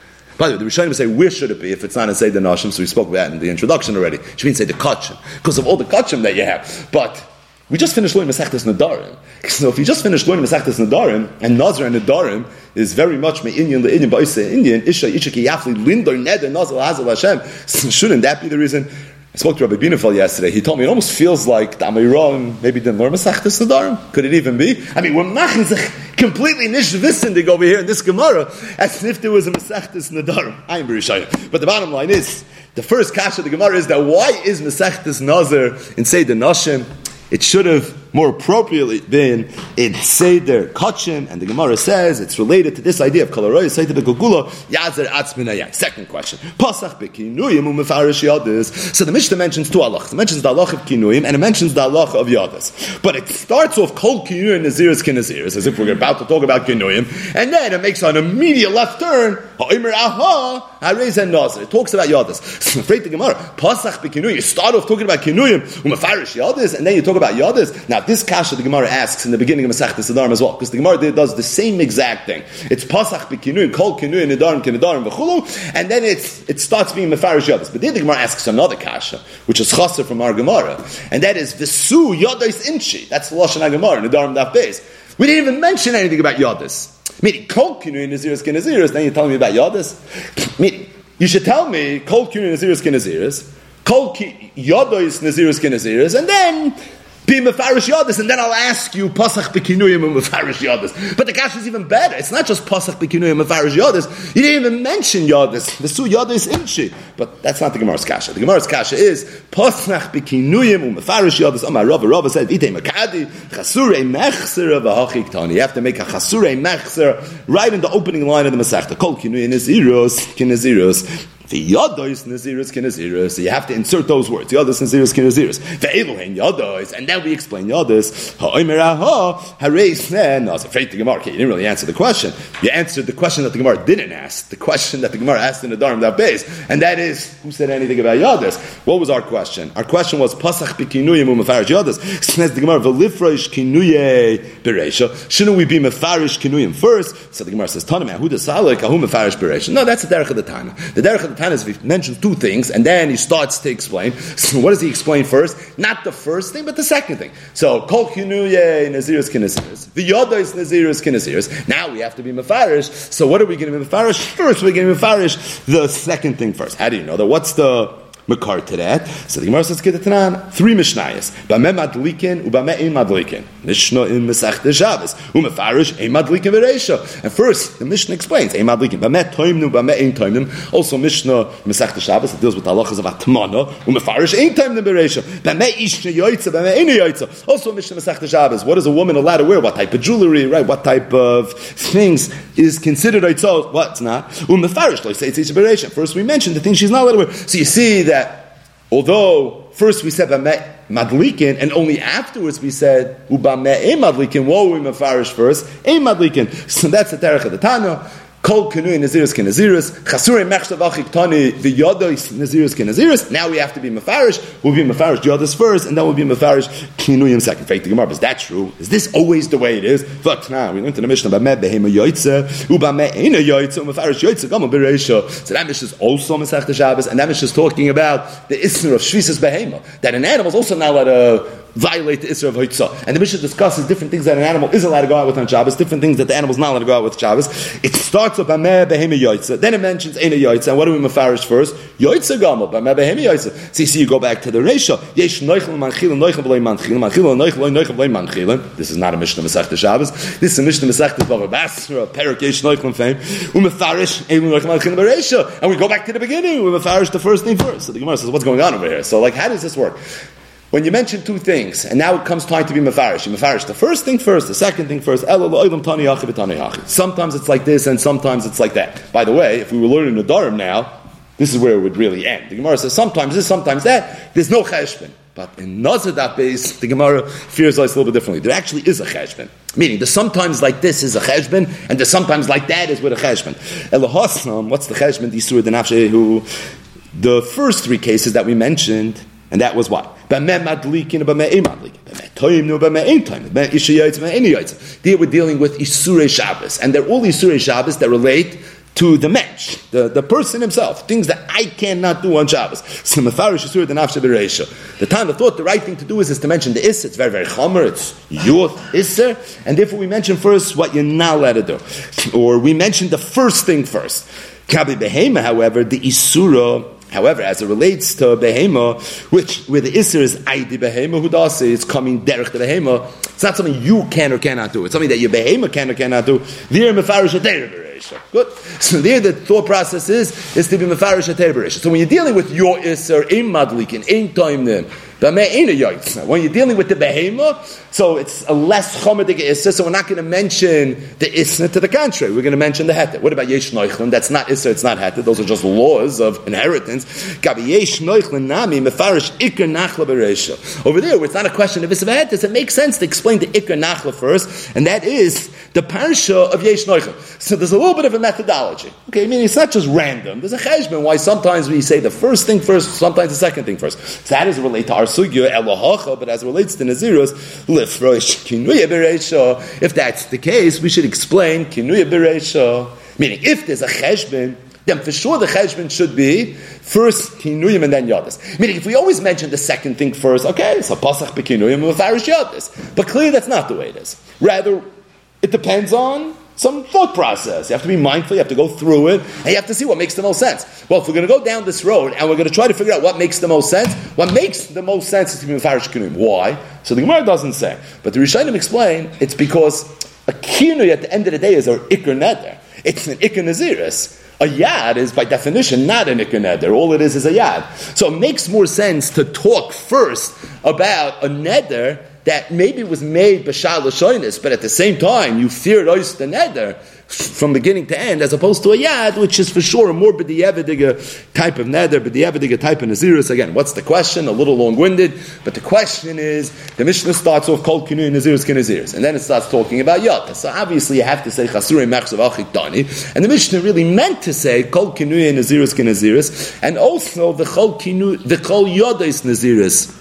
[SPEAKER 1] By the way, the Rishonim say, where should it be if it's not in Seder Nashim? So we spoke about it in the introduction already. Should be in Seder Kachim, because of all the Kachim that you have. But we just finished learning Masechtas Nadarim. So if you just finished learning Masechtas Nadarim, and Nazar and Nadarim is very much me Indian, the Indian, Indian, Isha, Isha, Yafli, Lindor, Neder, Nazar, Hazel, Hashem. Shouldn't that be the reason? I spoke to Rabbi Binefel yesterday. He told me it almost feels like the Amiron maybe didn't learn Masechtas Nadarim. Could it even be? I mean, we're machen completely nishvisindig over here in this Gemara as if there was a Masechtas Nadarim. I am very shy. But the bottom line is, the first kasha of the Gemara is that why is Masechtas Nazar in Seder Nashim? It should have more appropriately been in Seder Kachim, and the Gemara says it's related to this idea of Kalaroy, Seder Bekugula, Yazer Atzminayai. Second question. Pasach Bekinuyim umefarish Yadis. So the Mishnah mentions two halachas. It mentions the halach of Kinuyim, and it mentions the halach of Yadis. But it starts off Kol Kinuyim Naziris Kinaziris, as if we're about to talk about Kinuyim, and then it makes an immediate left turn, Ha'imir Aha, Harez and Nazir. It talks about Yadis. I'm afraid the Gemara, Pasach Bekinuyim, you start off talking about Kinuyim, umefarish Yadis, and then you talk about Yadis. Now, this kasha the Gemara asks in the beginning of Masech Sidarim as well, because the Gemara does the same exact thing. It's pasach b'kinuin, kol kinuin, nidarim, kinidarim, v'chulu, and then it's, it starts being mefarish yadis. But then the Gemara asks another kasha, which is chaser from our Gemara, and that is v'su yadis inchi. That's the Lashon HaGemara, nidarim daf beis. We didn't even mention anything about yadis. Meaning, kol kinuin, naziris, kinaziris, then you're telling me about yadis? Meaning, you should tell me, kol kinuin, naziris, kinaziris, kol ki, yadois, naziris, kinaziris, and then be Mefarish Yadis, and then I'll ask you Pasach Bekinuyim and Mefarish. But the Gash is even better. It's not just Pasach Bekinuyim and Mefarish. You didn't even mention Yadis. The Su Yadis Imshi. But that's not the Gemara's Kasha. The Gemara's Kasha is Pasach Bekinuyim and Mefarish Yadis. Amar Rava Rava said, Vite Makadi, Chasure Mechser Tani. You have to make a Chasure Mechser right in the opening line of the Masechta. Kol Kinuyim Naziros, Kinaziros. The yadois naziris kinaziris. So you have to insert those words. Yadois naziris kinaziris. The elohen yadois, and then we explain yadois. Ha'omer aha hareis no. was afraid the Gemara. Okay, you didn't really answer the question. You answered the question that the Gemara didn't ask. The question that the Gemara asked in Nedarim that base, and that is who said anything about yadois? What was our question? Our question was pasach bikinuyim umafarish yadois. Says the Gemara velifresh kinuye bereisha. Shouldn't we be mefarish kinuyim first? So the Gemara says tanam who does salik ahu mefarish bereisha. No, that's the derech of the Tana. The derech of the Tanis he mentions two things, and then he starts to explain. So what does he explain first? Not the first thing, but the second thing. So kol kinuye naziris kinesiris, v'yoda is naziris kinesiris. Now we have to be mefarish. So what are we going to be mefarish first? We're going to be mefarish the second thing first. How do you know that? What's the makar to that. So the Gemara says Tanan, three Mishnayos. Bame madlikin ubame ein madlikin. Mishnah in Masech Shabbos. Umefarish ein madlikin v'reisha. And first, the Mishnah explains ein madlikin. Bame toimnu bame ein toimnu. Also Mishnah Masech Shabbos it deals with halachas of atmana. Umefarish ein toimnu v'reisha. Bame ishne yoytza bame ein yoytza. Also Mishnah Masech Shabbos. What is a woman allowed to wear? What type of jewelry? Right? What type of things is considered yoytza? What's not? Umefarish like say it's First, we mentioned the things she's not allowed to wear. So you see that That although first we said madlikin, and only afterwards we said ubame e madlikin. What were we mafarish first? E madlikin. So that's the terech of the Tana. Kol Kenui Naziris Kenaziris, Chasure Mechshav Achik Tani, Yodos Naziris Kenaziris. Now we have to be Mefarish. We'll be Mefarish Yodos first, and then we'll be Mefarish Kinuyim second. Fake the Gemara. Is that true? Is this always the way it is? But now we went to the Mishnah about Behema Yoitze, Ubame Eina Yoitze, Mefarish Yoitze, Gama Bereisha. So that Mishnah is also Masech Shabbos, and that Mishnah is talking about the Isner of Shvisas Behema, that an animal is also not allowed to violate the Isra of Hoitzah. And the Mishnah discusses different things that an animal is allowed to go out with on Shabbos, different things that the animal is not allowed to go out with Shabbos. It starts with Bameh Behema Yoitza. Then it mentions Ena Yoitza. And what do we mafarish first? Yoitza Gamal, Bameh Behema Yoitza. So you see, you go back to the Resha. Yesh Noichel Manchil, Noichel B'lei Manchil, Manchil, Noichel, Noichel B'lei Manchil. This is not a Mishnah Masech Shabbos. This is a Mishnah Masech Bava Basra, Perak Yesh Noichel fame. Umefarish, Eilu Noichel Manchil Beresha. And we go back to the beginning. We mafarish the first thing first. So the Gemara says, what's going on over here? So like, how does this work? When you mention two things, and now it comes time to be mafarish, mafarish the first thing first, the second thing first. Sometimes it's like this, and sometimes it's like that. By the way, if we were learning Nedarim now, this is where it would really end. The Gemara says sometimes this, sometimes that. There's no cheshbon. But in Nazadat base, the Gemara fears us a little bit differently. There actually is a cheshbon. Meaning, the sometimes like this is a cheshbon, and the sometimes like that is with a cheshbon. Elahasam, what's the cheshbon? The first three cases that we mentioned, and that was what? There we're dealing with Isurei Shabbos, and they're all Isurei Shabbos that relate to the mensch, the, the person himself, things that I cannot do on Shabbos. The time I thought the right thing to do is, is to mention the Isser. It's very, very chomer, it's youth Isser, and therefore we mention first what you're not allowed to do. Or we mention the first thing first. Kabi Behema, however, the Isura However, as it relates to behema, which where the isser is aidi behema hudase, it's coming derech to behema. It's not something you can or cannot do. It's something that your behema can or cannot do. There mefarish Good. So there, the thought process is is to be mefarish So when you're dealing with your isser in madlikin in time then when you're dealing with the behema, so it's a less chomedik issa, so we're not going to mention the issa to the contrary. We're going to mention the heter. What about yesh noichlin? That's not issa, it's not heter. Those are just laws of inheritance. Over there, it's not a question of issa heter, it makes sense to explain the ikr nachla first, and that is the parsha of yesh noichlin. So there's a little bit of a methodology. Okay, I mean, it's not just random. There's a cheshbon why sometimes we say the first thing first, sometimes the second thing first. So that is related to our sugya but as it relates to Nazirus, lifrosh kinuya bereisha. If that's the case, we should explain kinuya bereisha. Meaning, if there's a cheshbon, then for sure the cheshbon should be first kinuyim and then yadis. Meaning, if we always mention the second thing first, okay, so pasach bekinuyim with yadis. But clearly, that's not the way it is. Rather, it depends on some thought process. You have to be mindful, you have to go through it, and you have to see what makes the most sense. Well, if we're going to go down this road and we're going to try to figure out what makes the most sense, what makes the most sense is to be Mefarish Kinuim. Why? So the Gemara doesn't say. But the Rishonim explain it's because a Kinui at the end of the day is an Iker Neder. It's an Iker Naziris. A yad is by definition not an Neder. All it is is a yad. So it makes more sense to talk first about a Neder that maybe was made b'shal l'shoinis, but at the same time you feared ois the neder from beginning to end, as opposed to a yad, which is for sure a more b'di'evediga type of neder, b'di'evediga type of nazirus. Again, what's the question? A little long-winded, but the question is, the Mishnah starts off kol kinu nazirus kinazirus, and then it starts talking about yad. So obviously you have to say chasurei mechzav achik and the Mishnah really meant to say kol kinu nazirus kinazirus, and also the kol kinu, the kol yodais nazirus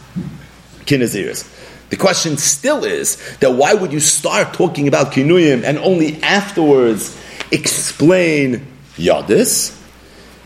[SPEAKER 1] kinazirus. The question still is that why would you start talking about kinuyim and only afterwards explain yadis?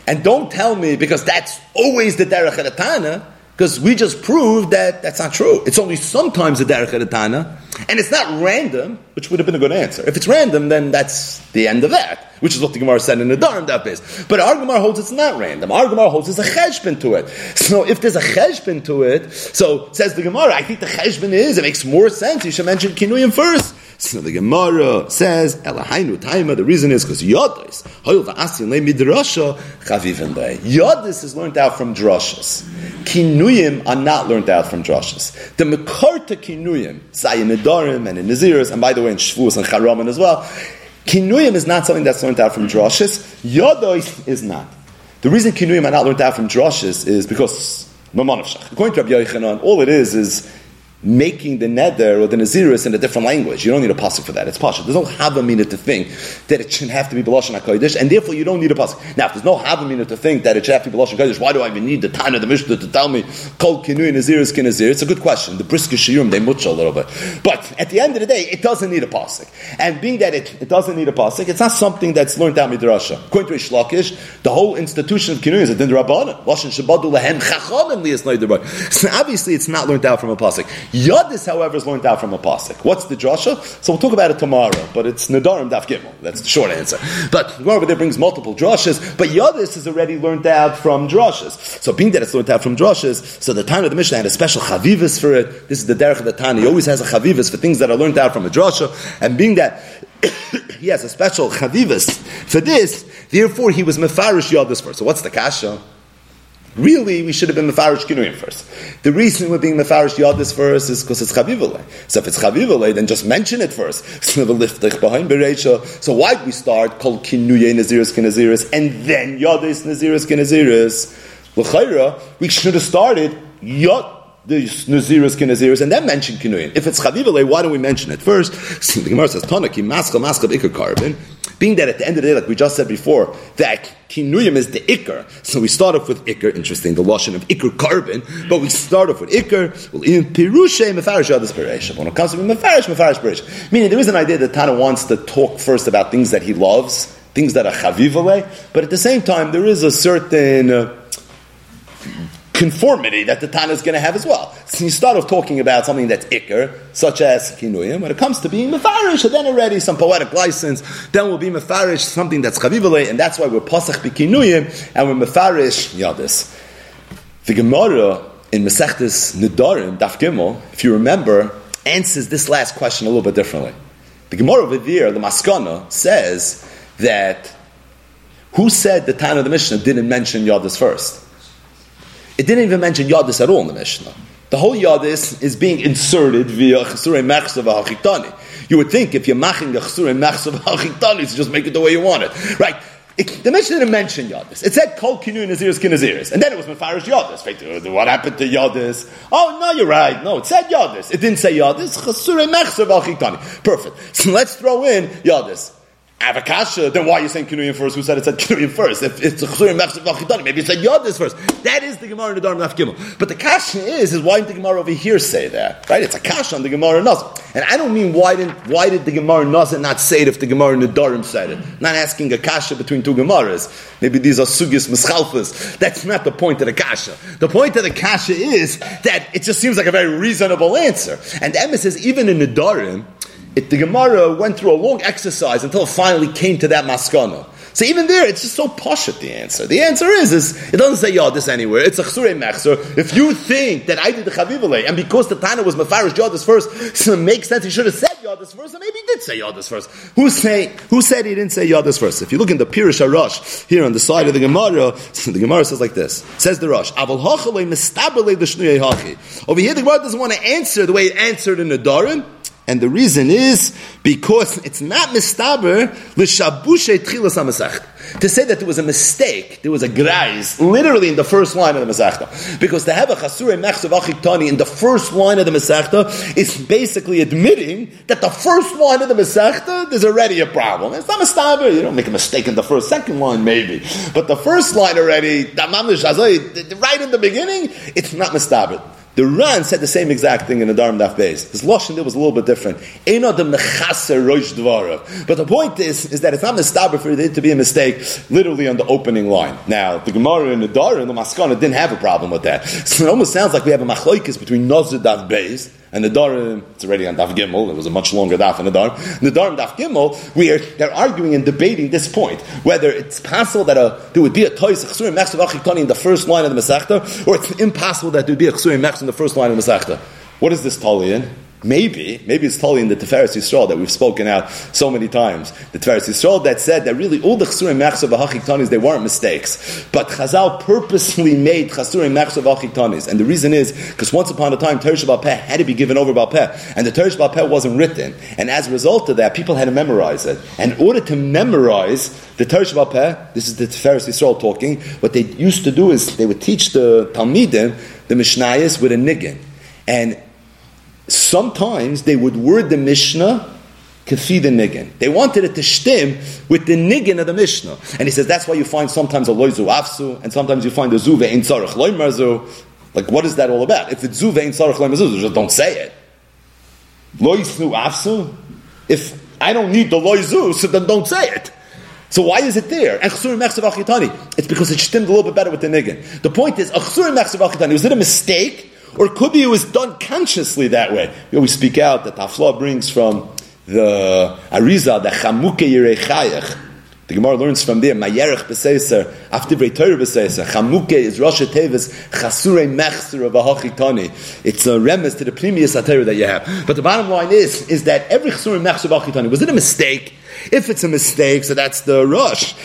[SPEAKER 1] And don't tell me because that's always the derech edatana, because we just proved that that's not true. It's only sometimes the derech edatana, and it's not random, which would have been a good answer. If it's random, then that's the end of that, which is what the Gemara said in Nedarim that is. But our Gemara holds it's not random. Our Gemara holds there's a cheshbon to it. So if there's a cheshbon to it, so says the Gemara, I think the cheshbon is, it makes more sense. You should mention Kinuyim first. So the Gemara says, Elahainu Taima, the reason is because Yodis, Hoyl Va'asin Le Midrasha, Chavivim Le. Yodis is learned out from drashas. Kinuyim are not learned out from drashas. The Mekarta Kinuyim, Zayin Nedarim and in Naziris, and by the way in Shvus and Charaman as well, Kinuyim is not something that's learned out from drashas. Yodis is not. The reason Kinuyim are not learned out from drashas is because According to Rabbi Yochanan, all it is is making the neder or the nazirus in a different language. You don't need a pasuk for that. It's pasuk. There's no havamina to think that it shouldn't have to be b'lashon hakodesh, and therefore you don't need a pasuk. Now, if there's no havamina to think that it should have to be b'lashon hakodesh, why do I even need the Tana, the Mishnah, to tell me kol kinui nazirus kinazir? It's a good question. The brisker shiurim they mutch a little bit, but at the end of the day, it doesn't need a pasuk. And being that it, it doesn't need a pasuk, it's not something that's learned out midrasha. According to Reish Lakish, the whole institution of kinui is a din rabbanon. Shabadu lehem So obviously, it's not learned out from a pasuk. Yadis, however, is learned out from a pasuk. What's the drasha? So we'll talk about it tomorrow, but it's Nadarim Daf Gimel. That's the short answer. But Gemara there brings multiple drashas, but Yadis is already learned out from drashas. So being that it's learned out from drashas, so the time of the Mishnah had a special chavivas for it. This is the derech of the Tana. He always has a chavivas for things that are learned out from a drasha, and being that he has a special chavivas for this, therefore he was mefarish Yadis first. So what's the kasha? Really, we should have been Mefarish Kinuyim first. The reason we're being Mefarish Yadis first is because it's Chavivale. So if it's Chavivale, then just mention it first. So why we start called Kinuye Naziris Kinaziris and then Yadis Naziris Kinaziris? L'chayra, we should have started Yad the Naziris Kinaziris and then mention Kinuyin. If it's Chavivale, why don't we mention it first? the Gemara says, Tanaki, Maskal, Maskal, Ikar Carbon. Being that at the end of the day, like we just said before, that kinuyim is the ikr. So we start off with ikr. Interesting, the lotion of ikr carbon, but we start off with ikr. Well, in pirushe mefarish yadis peresh. When it comes to mefarish, mefarish peresh. Meaning, there is an idea that Tana wants to talk first about things that he loves, things that are chavivale, but at the same time, there is a certain. Uh, conformity that the Tana is going to have as well. So you start off talking about something that's ikr, such as kinuyim. When it comes to being mefarish, then already some poetic license. Then we'll be mefarish something that's chavivale, and that's why we're pasach kinuyim and we're mefarish yadis. The Gemara in Masechtas Nidarim Daf Gimel, if you remember, answers this last question a little bit differently. The Gemara over there, the Maskana, says that who said the Tana of the Mishnah didn't mention Yadis first? It didn't even mention Yadis at all in the Mishnah. The whole Yadis is being inserted via Chesure Mechsav HaChitani. You would think if you're maching the Chesure Mechsav HaChitani, to just make it the way you want it. Right? It, the Mishnah didn't mention Yadis. It said Kol Kinu Naziris Kinaziris. And then it was Mefarish Yadis. Uh, what happened to Yadis? Oh, no, you're right. No, it said Yadis. It didn't say Yadis. Chesure Mechsav HaChitani. Perfect. So let's throw in Yadis. Avakasha, then why are you saying Kinuyim first? Who said it said Kinuyim first? If it's a Chsurim Mechsef maybe it said Yodis first. That is the Gemara in Nedarim Naf Gimel. But the Kasha is, is why didn't the Gemara over here say that? Right? It's a Kasha on the Gemara Naz. And I don't mean why didn't, why did the Gemara Naz not say it if the Gemara in Nedarim said it? I'm not asking a Kasha between two Gemaras. Maybe these are Sugis Mischalfas. That's not the point of the Kasha. The point of the Kasha is that it just seems like a very reasonable answer. And Emma says, even in Nedarim, it, the Gemara went through a long exercise until it finally came to that maskana. So even there, it's just so posh at the answer. The answer is, is it doesn't say Yadis anywhere. It's a Chsure Mechser. If you think that I did the Chavivale, and because the Tana was Mefarish Yadis first, so it makes sense he should have said Yadis first, and maybe he did say Yadis first. Who say, who said he didn't say Yadis first? If you look in the Pirish Arash, here on the side of the Gemara, the Gemara says like this. Says the Rosh, Aval Over here, the Gemara doesn't want to answer the way it answered in Nedarim. And the reason is because it's not mistaber l'shabushe tchilas hamasachta. To say that there was a mistake, there was a grais, literally in the first line of the Masechta. Because to have a chasure mechsav achiktani in the first line of the Masechta is basically admitting that the first line of the Masechta, there's already a problem. It's not mistaber, you don't make a mistake in the first, second line maybe. But the first line already, right in the beginning, it's not mistaber. The Ran said the same exact thing in Nedarim Daf Beis. His Lashon there was a little bit different. But the point is, is that it's not mistaber for it to be a mistake literally on the opening line. Now, the Gemara in the and the Maskana didn't have a problem with that. So it almost sounds like we have a machlokes between Nazir Daf Beis and Nedarim, it's already on Daf Gimel, it was a much longer Daf in Nedarim. The Darim Daf Gimel, where they're arguing and debating this point, whether it's possible that a, there would be a Toys Chsurim Mechsav Achitani in the first line of the Masechta, or it's impossible that there would be a Chsurim Mechsav in the first line of the Masechta. What is this Tali in? Maybe, maybe it's totally in the Tiferes Yisrael that we've spoken out so many times. The Tiferes Yisrael that said that really all the Chasurim Mechsav Tanis, they weren't mistakes. But Chazal purposely made Chasurim Mechsav Tanis. And the reason is, because once upon a time, Teresh Peh had to be given over Peh. And the Teresh Peh wasn't written. And as a result of that, people had to memorize it. And in order to memorize the Teresh Peh, this is the Tiferes Yisrael talking, what they used to do is they would teach the Talmidim, the Mishnayos, with a niggin. And sometimes they would word the Mishnah kafi the niggin. They wanted it to stem with the niggin of the Mishnah. And he says that's why you find sometimes a loizu afsu, and sometimes you find a zuve ein tzarech loimarzu. Like, what is that all about? If it's zuve ein tzarech loimarzu, just don't say it. Loisnu afsu? If I don't need the loizu, so then don't say it. So why is it there? And It's because it stemmed a little bit better with the niggin. The point is, was it a mistake or could be it was done consciously that way. We always speak out that Tafla brings from the Ariza, the Chamuke Yerechayach. The Gemara learns from there, Mayerech b'seiser, aftivrei Torah b'seiser, Chamuke is Rosh Tevis, Chasurei Mechser of Ahachitani. It's a remes to the previous Atera that you have. But the bottom line is, is that every Chasurei Mechser of Ahachitani, was it a mistake? If it's a mistake, so that's the rush.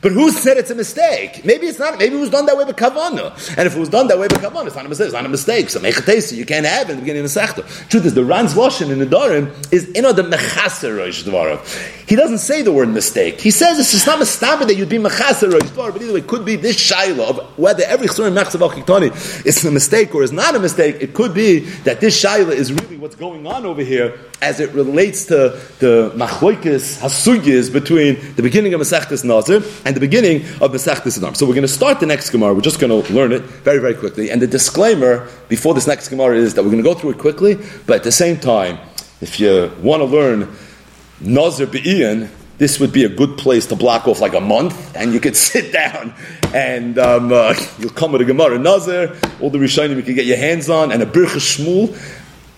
[SPEAKER 1] But who said it's a mistake? Maybe it's not. Maybe it was done that way by kavana. And if it was done that way by kavana, it's not a mistake. It's not a mistake. So mechatesi, you can't have it in the beginning of the sechta. Truth is, the Ran's lashon in Nedarim is ino the mechaser roish dvarav. He doesn't say the word mistake. He says it's just not mistake that you'd be mechaser roish dvarav. But either way, it could be this shaila of whether every chsurim mechzav al is a mistake or is not a mistake. It could be that this shaila is really what's going on over here as it relates to the machloikis hasugis between the beginning of Masechtas Nazir and the beginning of Masechtas Adam. So we're going to start the next Gemara. We're just going to learn it very, very quickly. And the disclaimer before this next Gemara is that we're going to go through it quickly, but at the same time, if you want to learn Nazir Be'ian, this would be a good place to block off like a month, and you could sit down and um, uh, you'll come with a Gemara Nazir, all the Rishonim you can get your hands on, and a Birkas Shmuel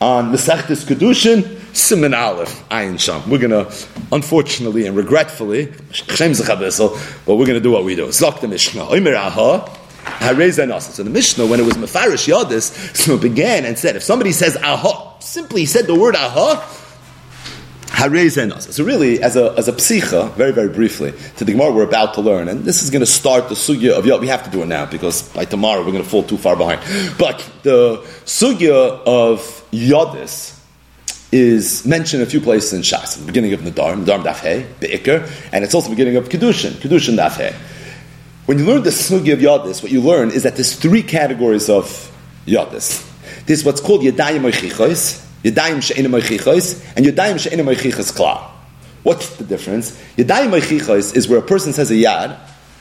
[SPEAKER 1] on Masechtas Kedushin, Siman Aleph, Ayin Sham. We're going to, unfortunately and regretfully, but we're going to do what we do. Zok the Mishnah. Omer Aha. So the Mishnah, when it was Mefarish Yadis, so began and said, if somebody says aha, simply said the word aha, so really, as a, as a psicha, very, very briefly, to the Gemara we're about to learn, and this is going to start the sugya of Yod. We have to do it now, because by tomorrow we're going to fall too far behind. But the sugya of Yodis, is mentioned a few places in Shas, the beginning of Nadar, Nadar Daf He, Be'ikr, and it's also the beginning of Kedushin, Kedushin Daf He. When you learn the Sugi of Yodis, what you learn is that there's three categories of Yadis. There's what's called Yadayim Oichichois, Yadayim She'enim Oichichois, and Yadayim She'enim Oichichos Kla. What's the difference? Yadayim Oichichois is where a person says a Yad,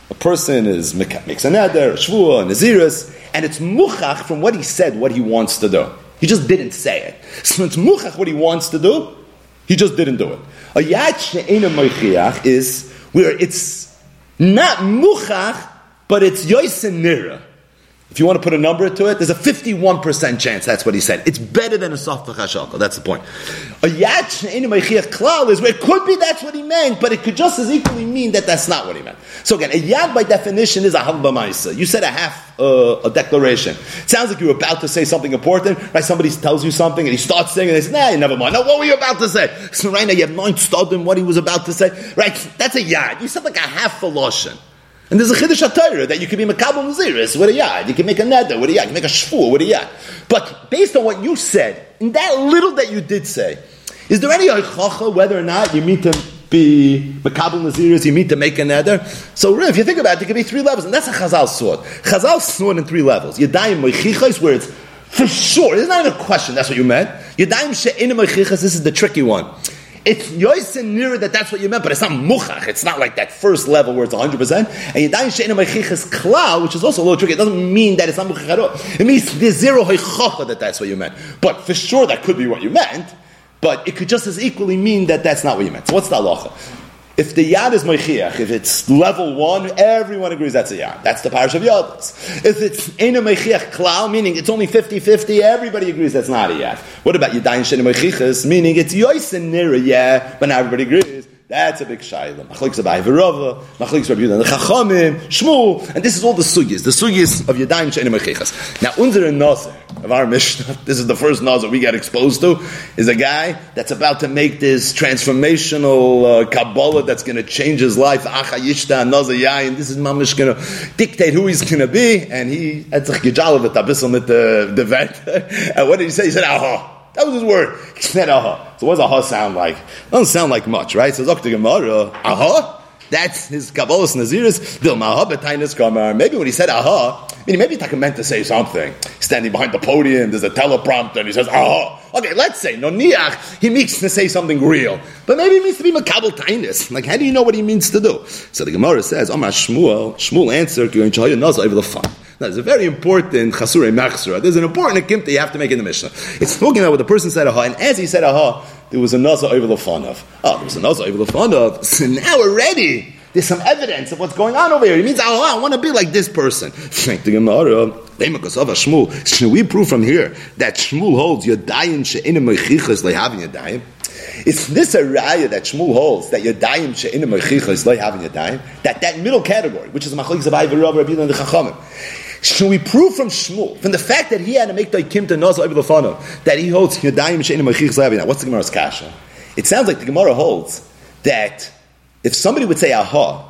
[SPEAKER 1] a person is makes a neder, a shvua, a naziris, and it's muchach from what he said, what he wants to do. He just didn't say it. So it's muchach what he wants to do. He just didn't do it. A yad she'ena moichiach is where it's not muchach, but it's yoisen nira. If you want to put a number to it, there's a 51% chance that's what he said. It's better than a soft hashalka. That's the point. A yach klal is where it could be that's what he meant, but it could just as equally mean that that's not what he meant. So again, a yad by definition is a halba You said a half uh, a declaration. It sounds like you were about to say something important, right? Somebody tells you something and he starts saying and they say, nah, never mind. No, what were you about to say? So right now you have nine studim what he was about to say. Right? That's a yad. You said like a half a lotion. And there's a chiddush atayra that you can be makabel naziris with a yad. You can make a neder with a yad. You can make a shvur with a yad. But based on what you said, in that little that you did say, is there any halacha whether or not you meet to be makabel naziris, you meet to make a neder? So if you think about it, there could be three levels, and that's a chazal sword. Chazal sword in three levels. Yadayim moichichos, where it's for sure. It's not even a question. That's what you meant. Yadayim she'enim moichichos. This is the tricky one. It's yoisen nearer that that's what you meant, but it's not muchach. It's not like that first level where it's 100%. And yadayin she'ena mechiches klal, which is also a little tricky. It doesn't mean that it's not muchach at all. It means there's zero heichacha that that's what you meant. But for sure that could be what you meant. But it could just as equally mean that that's not what you meant. So what's the halacha? If the yad is moichiach, if it's level one, everyone agrees that's a yad. That's the parish of yadas. If it's ena moichiach klal, meaning it's only 50-50, everybody agrees that's not a yad. What about yadayin shena moichichas, meaning it's yoisen nira, yad, but not everybody agrees. That's a big shayla. Machlokes Abai Verova, Machlokes Rabbi the Chachamim, Shmuel, and this is all the sugis, the sugis of Yadayim She'enim Mechechas. Now, unser Nazir of our Mishnah, this is the first Nazir we got exposed to, is a guy that's about to make this transformational uh, Kabbalah that's going to change his life. Acha Yishta Nazir Yayin. This is Mamish going to dictate who he's going to be, and he had sich gejalvet a bisschen mit the, the vet. and what did he say? He said, aha. That was his word. He said aha. So what does aha sound like? Doesn't sound like much, right? So Dr. Gemara, aha? That's his Kabbalah's Naziris. Uh-huh, maybe when he said aha, I mean, maybe Taka meant to say something. Standing behind the podium, there's a teleprompter, and he says, aha. Okay, let's say, no niach, he means to say something real. But maybe he means to be makabel tainis. Like, how do you know what he means to do? So the Gemara says, Omar Shmuel, Shmuel answered, over the fun. There's a very important chasure machzura. There's an important akimta you have to make in the Mishnah. It's talking about what the person said aha, and as he said aha, there was a naza over the of. Oh, there was a naza over the of. So now already, There's some evidence of what's going on over here. He means, oh, I want to be like this person. Shmuel. we prove from here that Shmuel holds Yadayim she'inim mechichas lehavin dyim. It's this a raya that Shmuel holds that Yadayim she'inim mechichas lehavin Yadayim? That that middle category, which is Machalik Zabai Rabbi and the Chachamim. Should we prove from Shmuel, from the fact that he had to make the Kim to Nazar the that he holds Yadayim she'inim mechichas lehavin? What's the Gemara's kasha? It sounds like the Gemara holds that if somebody would say aha,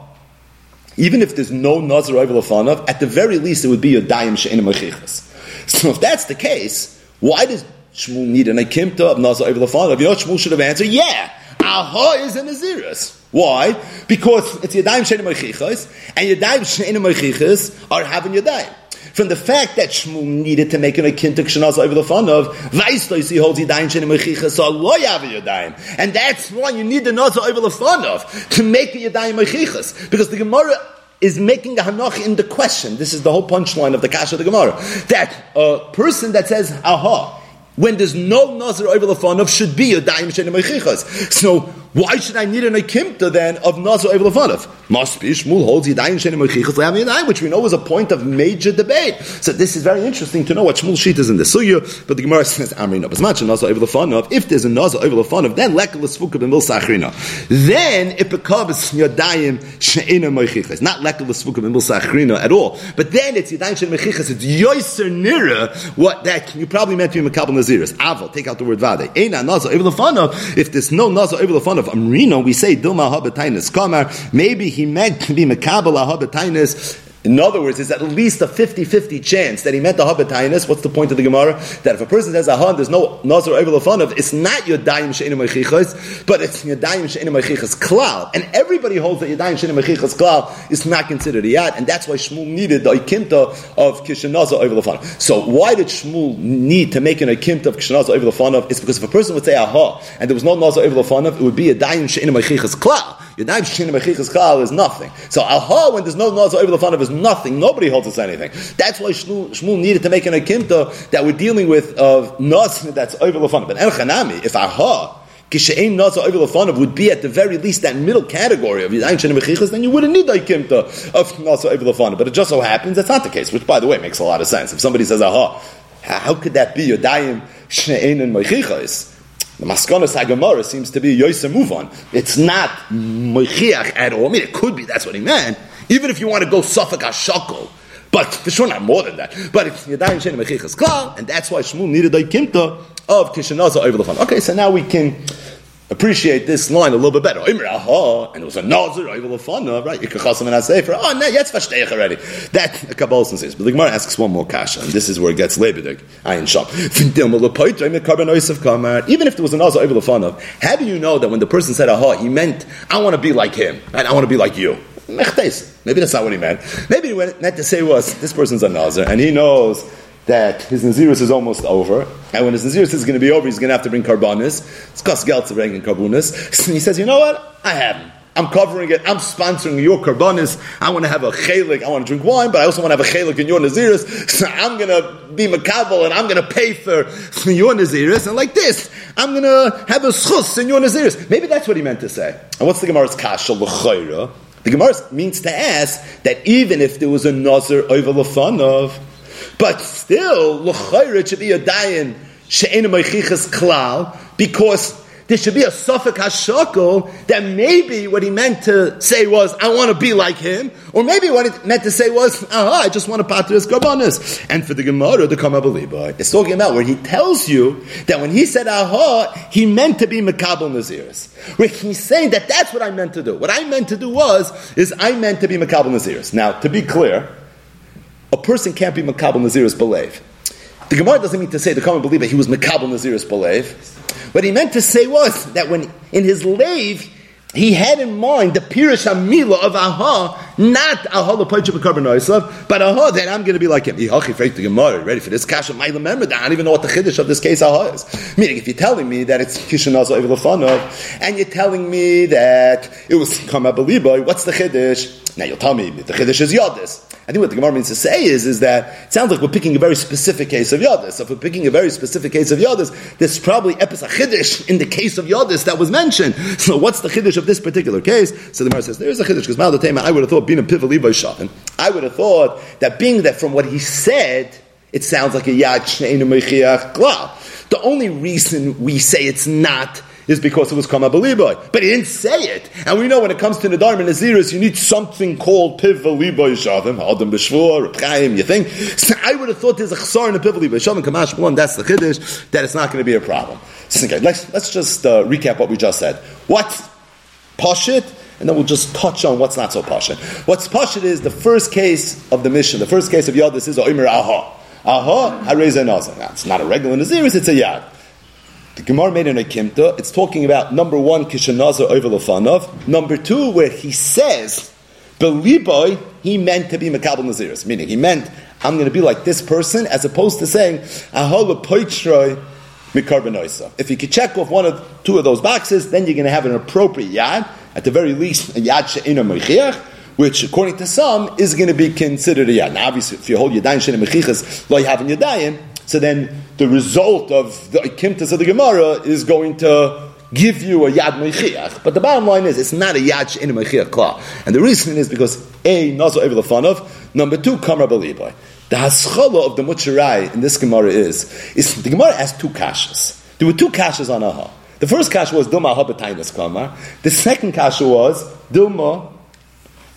[SPEAKER 1] even if there's no nazar lefanav, at the very least it would be a dayim she'enim mechichas. So if that's the case, why does Shmuel need an akimta of nazar lefanav? You know, Shmuel should have answered, yeah, aha is a naziris. Why? Because it's yadayim she'enim mechichas, and yadayim she'enim mechichas are having yadayim from the fact that Shmuel needed to make an akinta kshanaz over the fun of Vaislois he holds yadayim shenim mechicha so lo yadayim, and that's why you need the nazar over the fun of to make the yadayim mechichas because the Gemara is making a hanach in the question. This is the whole punchline of the kasha of the Gemara. That a person that says aha when there's no nazar over the fun of should be a daim shenim. So why should I need an akimta then of Nazar over Lefanov? Must be Shmuel holds Yadayim Shenim Mechichas which we know is a point of major debate. So this is very interesting to know what Shmuel sheet is in the Sugya, but the Gemara says Amri As much And Nazar over Lefanov. If there's a Nazar over Lefanov, then Lekal Esfuka B'mil Sachrina. Then it becomes Yadayim Shenim Mechichas. Not Lekal Esfuka B'mil Sachrina at all. But then it's Yadayim Shenim Mechichas. It's Yoiser Nira, what that you probably meant to be Makabal Naziris. Aval, take out the word Vade. Eina Nazar over Lefanov. If there's no Nazar over Lefanov, Amrino, we say Dilma Habatainus Kamar. Maybe he meant to be Makabala Habatainus in other words, it's at least a 50-50 chance that he meant the habitainus. What's the point of the Gemara? That if a person says a hun, there's no nazar over of it's not yodayim she'inu mechichas, but it's your yodayim she'inu mechichas klal. And everybody holds that yodayim she'inu mechichas klal is not considered yad, and that's why Shmuel needed the ikimta of kishanazar over the So why did Shmuel need to make an ikimta of kishanazar over the It's because if a person would say aha, and there was no nazar over the it would be a yodayim she'inu mechichas klal. Yadayim she'inu mechichas klal is nothing. So aha, when there's no nazar over the is nothing. Nobody holds us anything. That's why Shmuel, needed to make an akimta that we're dealing with of nas that's over lefanav. But elchanami, if aha. Kishaim Nazar over Lefanav would be at the very least that middle category of Yadayim Shenim Mechichas, then you wouldn't need Aikimta of Nazar over Lefanav. But it just so happens that's not the case, which by the way makes a lot of sense. If somebody says, aha, how could that be Yadayim Shein and Mechichas? The Maskonas Hagamara seems to be Yosef move on. It's not Mechiach at all. I mean, it could be, that's what he meant. Even if you want to go Suffolk Ashakol, but for sure not more than that. But it's Yadayim Shenim Mechichas Klal, and that's why Shmuel needed a kimta of Kishanaza over the fun. Okay, so now we can appreciate this line a little bit better. And it was a nazir over the right? You can chasam and sefer. Oh, no, yet versteich already. That a Kabbalah says. But the Gemara asks one more kasha, and this is where it gets lebedig. Ayin sham. Even if there was a nazir over the how do you know that when the person said aha, he meant I want to be like him, and I want to be like you? Maybe that's not what he meant. Maybe what he meant to say was, this person's a Nazir, and he knows that his Nazirus is almost over, and when his Nazirus is going to be over, he's going to have to bring Karbanis. It's cost geld to bring Karbunis. And he says, you know what? I have him. I'm covering it. I'm sponsoring your karbanis. I want to have a chelik. I want to drink wine, but I also want to have a chelik in your naziris. So I'm going to be makabel and I'm going to pay for, your naziris. And like this, I'm going to have a schus in your naziris. Maybe that's what he meant to say. And what's the Gemara's kasha l'chayra? The Gemara means to ask that even if there was a nazar over lefanov, but still l'chayra should be a dayan meichichas klal because there should be a suffix hashakol that maybe what he meant to say was, I want to be like him, or maybe what he meant to say was, aha, I just want to pater his karbanis. And for the Gemara, the Kamabaliba, it's talking about where he tells you that when he said aha, he meant to be Makabal Naziris. Where he's saying that that's what I meant to do. What I meant to do was, is I meant to be Makabal Naziris. Now, to be clear, a person can't be Makabal Naziris believe. The Gemara doesn't mean to say the common believer he was Makabal Naziris believe. What he meant to say was that when in his lave, he had in mind the Pirish Amila of Aha, not Aha the Lapacha B'Karban but Aha that I'm going to be like him. Oh, ready for this? Kasha, I remember that. I don't even know what the Chiddush of this case Aha is. Meaning, if you're telling me that it's Kishanazah over Lefanov, and you're telling me that it was Kama Beliboy, what's the Chiddush? Now you'll tell me the Chiddush is Yodis. I think what the Gemara means to say is, is that it sounds like we're picking a very specific case of Yadis. So if we're picking a very specific case of Yadis, there's probably Epis Chiddush in the case of Yadis that was mentioned. So what's the Chiddush of this particular case? So the Gemara says, there's a Chiddush, because Ma'al I would have thought being a Pivali by Shafin. I would have thought that being that from what he said, it sounds like a Yad Gla. The only reason we say it's not is because it was Kama Beliboy. But he didn't say it. And we know when it comes to Nadarm and Naziris, you need something called Piv Beliboy Shavim, Adam Beshvur, Chaim, you think? So I would have thought there's a Chsar in a Shavim, Kamash Blum, that's the Chiddush, that it's not going to be a problem. So, okay, let's, let's just uh, recap what we just said. What? Pashit? And then we'll just touch on what's not so pashit. What's pashit is the first case of the mission, the first case of yad. This is Oimer Aha. Aha, Hareza Nazar. Now, it's not a regular Naziris, it's a Yad. The Gemara made an Akimta. It's talking about number one, Kishanazar over Lefanov. Number two, where he says, Beliboy, he meant to be Makabal Naziris, meaning he meant, I'm going to be like this person, as opposed to saying, Ahola Poitroy Mikarbanoisa. If you could check off one of two of those boxes, then you're going to have an appropriate Yad, at the very least, a Yad She'ina Mechiach, which, according to some, is going to be considered a Yad. Now, obviously, if you hold Yadayim She'ina Mechichas, lo you have in Yadayim, so then the result of the Kimtas of the Gemara is going to give you a Yad Mechiach. But the bottom line is, it's not a Yad in a Mechiach Kla. And the reason is because A, Nazo Evil Fanov, number two, Kamar Baliboy. The haschala of the Mucharai in this Gemara is, is the Gemara has two kashas. There were two kashas on Aha. The first kasha was Duma Habatainas Kamar. The second kasha was Duma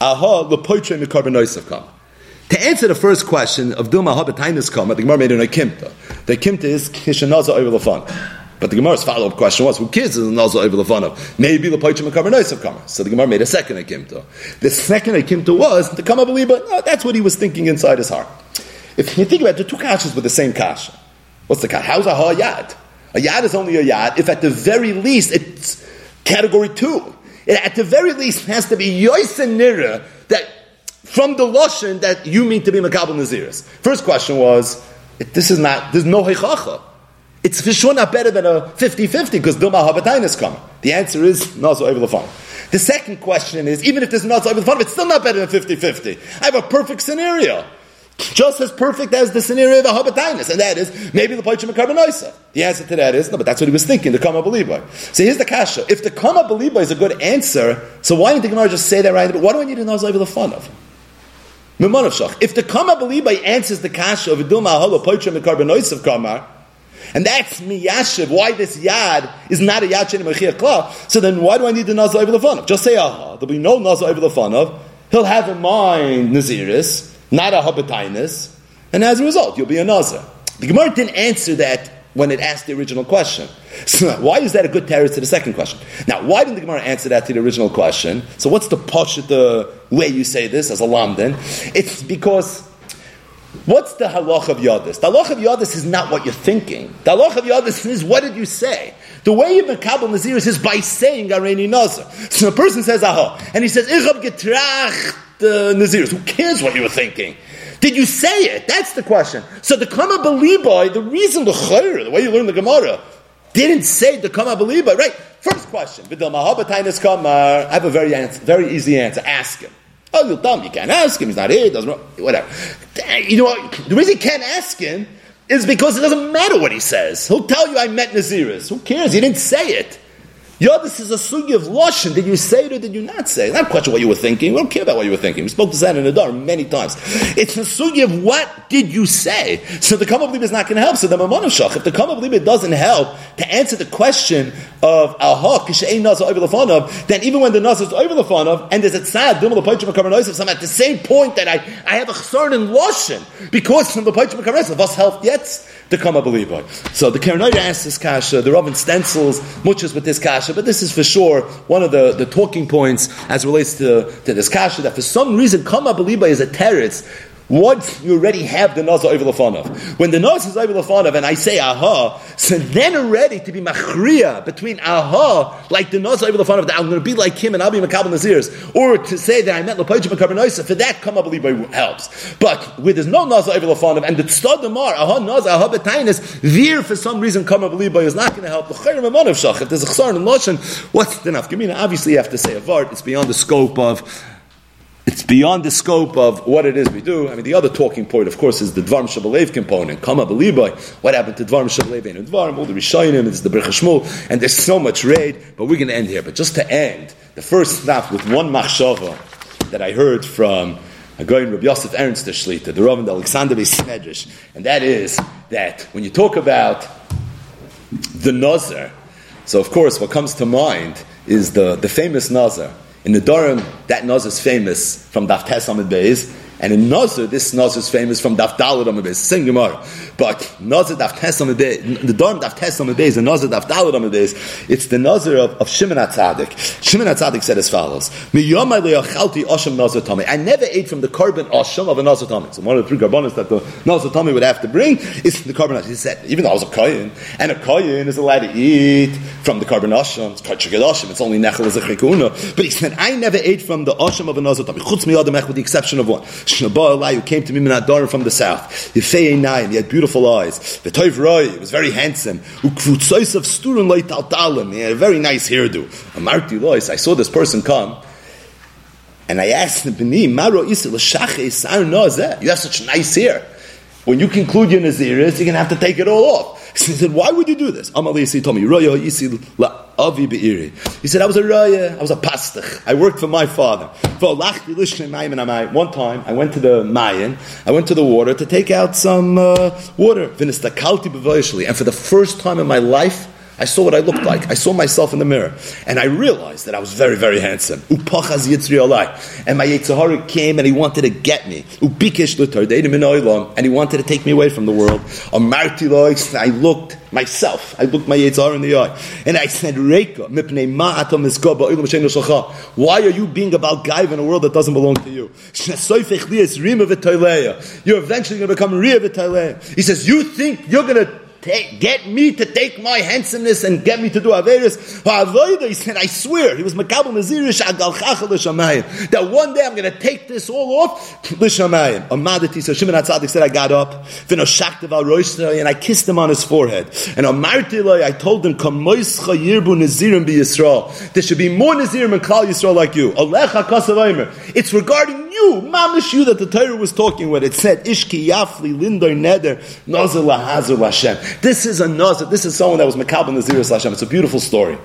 [SPEAKER 1] Aha Lepoitre Mikarbanoisav Kamar. To answer the first question of Dilma Habatainus Kama, the Gemara made an Akimta. The Akimta is Kishanaza Oivilafan. But the Gemara's follow up question was, who cares is Naza Oivilafanav? Maybe the Paichim and Karmanois of Kama. So the Gemara made a second Akimta. The second Akimta was the Kama Beliba, no, that's what he was thinking inside his heart. If you think about it, the two kashas with the same kasha. What's the kasha? How's a ha yad? A yad is only a yad if at the very least it's category two. It at the very least has to be yoisen nira that from the Lashon that you mean to be Makabal Naziris? First question was, this is not, there's no Heichacha. It's for sure not better than a 50-50 because Duma Habatain is coming. The answer is Nazo Evelafan. The second question is, even if there's Nazo Evelafan, it's still not better than 50-50. I have a perfect scenario. Just as perfect as the scenario of the Habatinus, and that is maybe the Paichim Carbonisa. The answer to that is no, but that's what he was thinking, the Kama Belieber. So here's the Kasha. If the Kama Belieber is a good answer, so why didn't the Gemara just say that right? But what do I need to know is the fun of? If the Kama Belibai answers the Kasha of Iduma Ahala Poitra Mikarbanois of Kamar, and that's miyashiv, why this yad is not a yad shenim mechiyah kla, so then why do I need the nazar over Just say aha. There'll be no nazar over He'll have in mind naziris, not a habitainus, and as a result, you'll be a nazar. The Gemara didn't answer that when it asked the original question. So why is that a good terror to the second question? Now, why didn't the Gemara answer that to the original question? So what's the posh the way you say this as a lamdan? It's because what's the halach of yadis? The halach of yadis is not what you're thinking. The halach of yadis is what did you say? The way you makabel naziris is by saying areni nazar. So a person says aha, and he says ichab getrach the naziris. Who cares what you were thinking? Did you say it? That's the question. So the Kama Belibai, the reason the Chayr, the way you learn the Gemara, didn't say the Kama Belibai, right? First question. I have a very, answer, very easy answer. Ask him. Oh, tell him you can't ask him. He's not here. Doesn't whatever. You know what? The reason you can't ask him is because it doesn't matter what he says. He'll tell you I met Naziris. Who cares? He didn't say it. Yo, this is a sugi of Lashon. Did you say it or did you not say it? Not question what you were thinking. We don't care about what you were thinking. We spoke to in the door many times. It's a sugi of what did you say? So the Kama is not going to help. So the Mamonashach, if the Kama doesn't help to answer the question of Aha, Kishayin then even when the Nasa is over the fun of, and there's a tzad, Dum the Paichim Kamarnoisav, so I'm at the same point that I, I have a chsarn in Lashon because from the Paichim Kamarnoisav, was helped yet to come a believer. So the Karanoida asks this kasha, the Robin stencils muchas with this kasha, but this is for sure one of the, the talking points as relates to, to this kasha, that for some reason, come a believer is a teretz once you already have the nazar over the When the nazar is over the and I say aha, so then already to be machriya between aha, like the nazar over the that I'm going to be like him and I'll be makabel nazirs, or to say that I met lepayim makabel for that come up helps. But where there's no nazar over the and the tzadamar aha nazar aha betainis, there for some reason come up is not going to help. If there's a chsar in Lashon, what's the nafkamina? Obviously, you have to say a vart. It's beyond the scope of it's beyond the scope of what it is we do. I mean, the other talking point, of course, is the Dvarm Shabbalev component. Kama Belibai. What happened to Dvarm Shabbalev and Dvarm? All the Rishayim, it's the Berch Shmuel, and there's so much raid, but we're going to end here. But just to end, the first snap with one machshava that I heard from in Rabbi Yosef Ernst Shlita, the Rav Alexander Besmedrish, and that is that when you talk about the Nazar, so of course what comes to mind is the, the famous Nazar. In Nedarim, that Nazar is famous from Daf Tes Beis, and in Nazar, this Nazar is famous from Daf Dalad Amid same Gemara. But Nazar Daf Tes Amid the day, Nedarim Daf Tes Amid and Nazar Daf Dalad Amid it's the Nazar of, of Shimon HaTzadik. Shimon HaTzadik said as follows. I never ate from the carbon Asham of a Nazar Tami. So one of the three carbonates that the Nazar Tami would have to bring is the carbon He said, even though I was a Kayan, and a Kayan is allowed to eat from the carbon Asham, it's Asham, it's only Nechel as a. But he said, I never ate from the Asham of a Nazar Tami. Chutz mi with the exception of one. Who came to me from the south. Yefei Einayim, he had beautiful eyes. The Roy, he was very handsome. Of Sturun he had a very nice hairdo. Amarti Lois, I saw this person come, and I asked him, B'ni, Maro Isil Shachei You have such nice hair. When you conclude your Naziris, you're going to have to take it all off. He said, why would you do this? Amalisi told me. He said, I was a raya, I was a pastach. I worked for my father. One time, I went to the Mayan, I went to the water to take out some uh, water. And for the first time in my life, I saw what I looked like. I saw myself in the mirror. And I realized that I was very, very handsome. And my Yitzhahara came and he wanted to get me. And he wanted to take me away from the world. I looked myself. I looked my Yitzhahara in the eye. And I said, Why are you being about guy in a world that doesn't belong to you? You're eventually going to become Riyah He says, You think you're going to get me to take my handsomeness and get me to do Averis. He said, I swear, he was Makabal Nazirish that one day I'm going to take this all off L'Shamayim. Amadati, so Shimon HaTzadik said, I got up, and I kissed him on his forehead. And Amartilai, I told him. There should be more Nazirim and Klal Yisrael like you. It's regarding you, mamish you that the Torah was talking with. It said, Ishki Yafli Lindoy Neder Nazar Lahazar Lashem. This is a Nazar. This is someone that was Makabal Naziris Lashem. It's a beautiful story.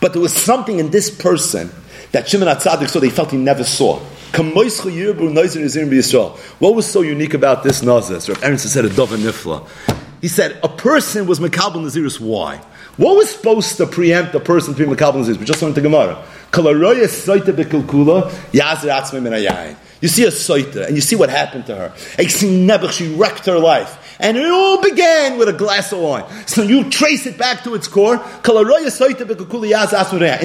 [SPEAKER 1] But there was something in this person that Shimon HaTzadik saw that he felt he never saw. What was so unique about this Nazar? Rav Aaron said a dove nifla. He said a person was Makabal Naziris. Why? What was supposed to preempt the person to be Makabal Naziris? We just learned the Gemara. You see a soita, and you see what happened to her. She wrecked her life. And it all began with a glass of wine. So you trace it back to its core. And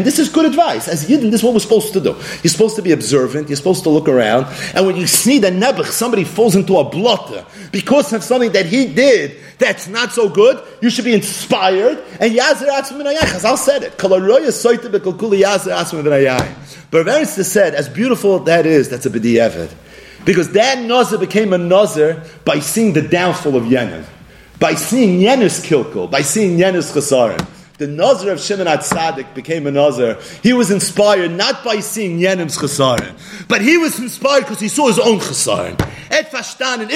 [SPEAKER 1] this is good advice. As Yidden, this is what we're supposed to do. You're supposed to be observant. You're supposed to look around. And when you see that Nebuch, somebody falls into a blotter because of something that he did that's not so good, you should be inspired. And Yazir Chazal said it. But Rav said, as beautiful that is, that's a b'di'evet. Because that Nazir became a Nazir by seeing the downfall of Yenin, by seeing Yenis kilkul, by seeing Yenis chasarim. The Nazir of Shimon HaTzadik became a Nazir. He was inspired not by seeing Yenim's chasarim, but he was inspired because he saw his own chasarim. Et fashtan and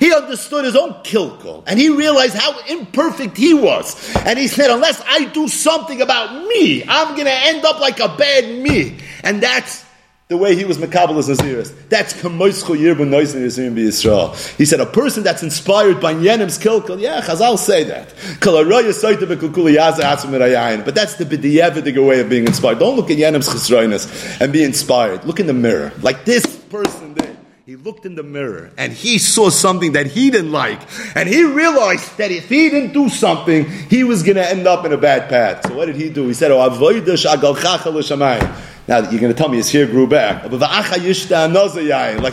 [SPEAKER 1] He understood his own kilkul, and he realized how imperfect he was. And he said, unless I do something about me, I'm going to end up like a bad me. And that's the way he was Makabal as Naziris. That's Kamoischo Yirbu Noisin Yisrim Yisrael. He said, a person that's inspired by Yenim's Kilkul, yeah, Chazal say that. But that's the B'diyevidig way of being inspired. Don't look at Yenim's Chesroinus and be inspired. Look in the mirror. Like this person did. He looked in the mirror and he saw something that he didn't like. And he realized that if he didn't do something, he was going to end up in a bad path. So what did he do? He said, Oh, now you're going to tell me his hair grew back. Like the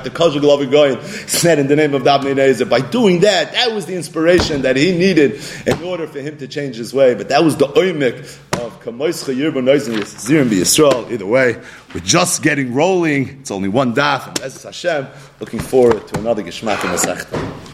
[SPEAKER 1] Kajal Goyin said in the name of Dabnei. By doing that, that was the inspiration that he needed in order for him to change his way. But that was the oimik of Kamois Chayir Zirim Yisrael. Either way, we're just getting rolling. It's only one daf, and Hashem, looking forward to another Geshmak in the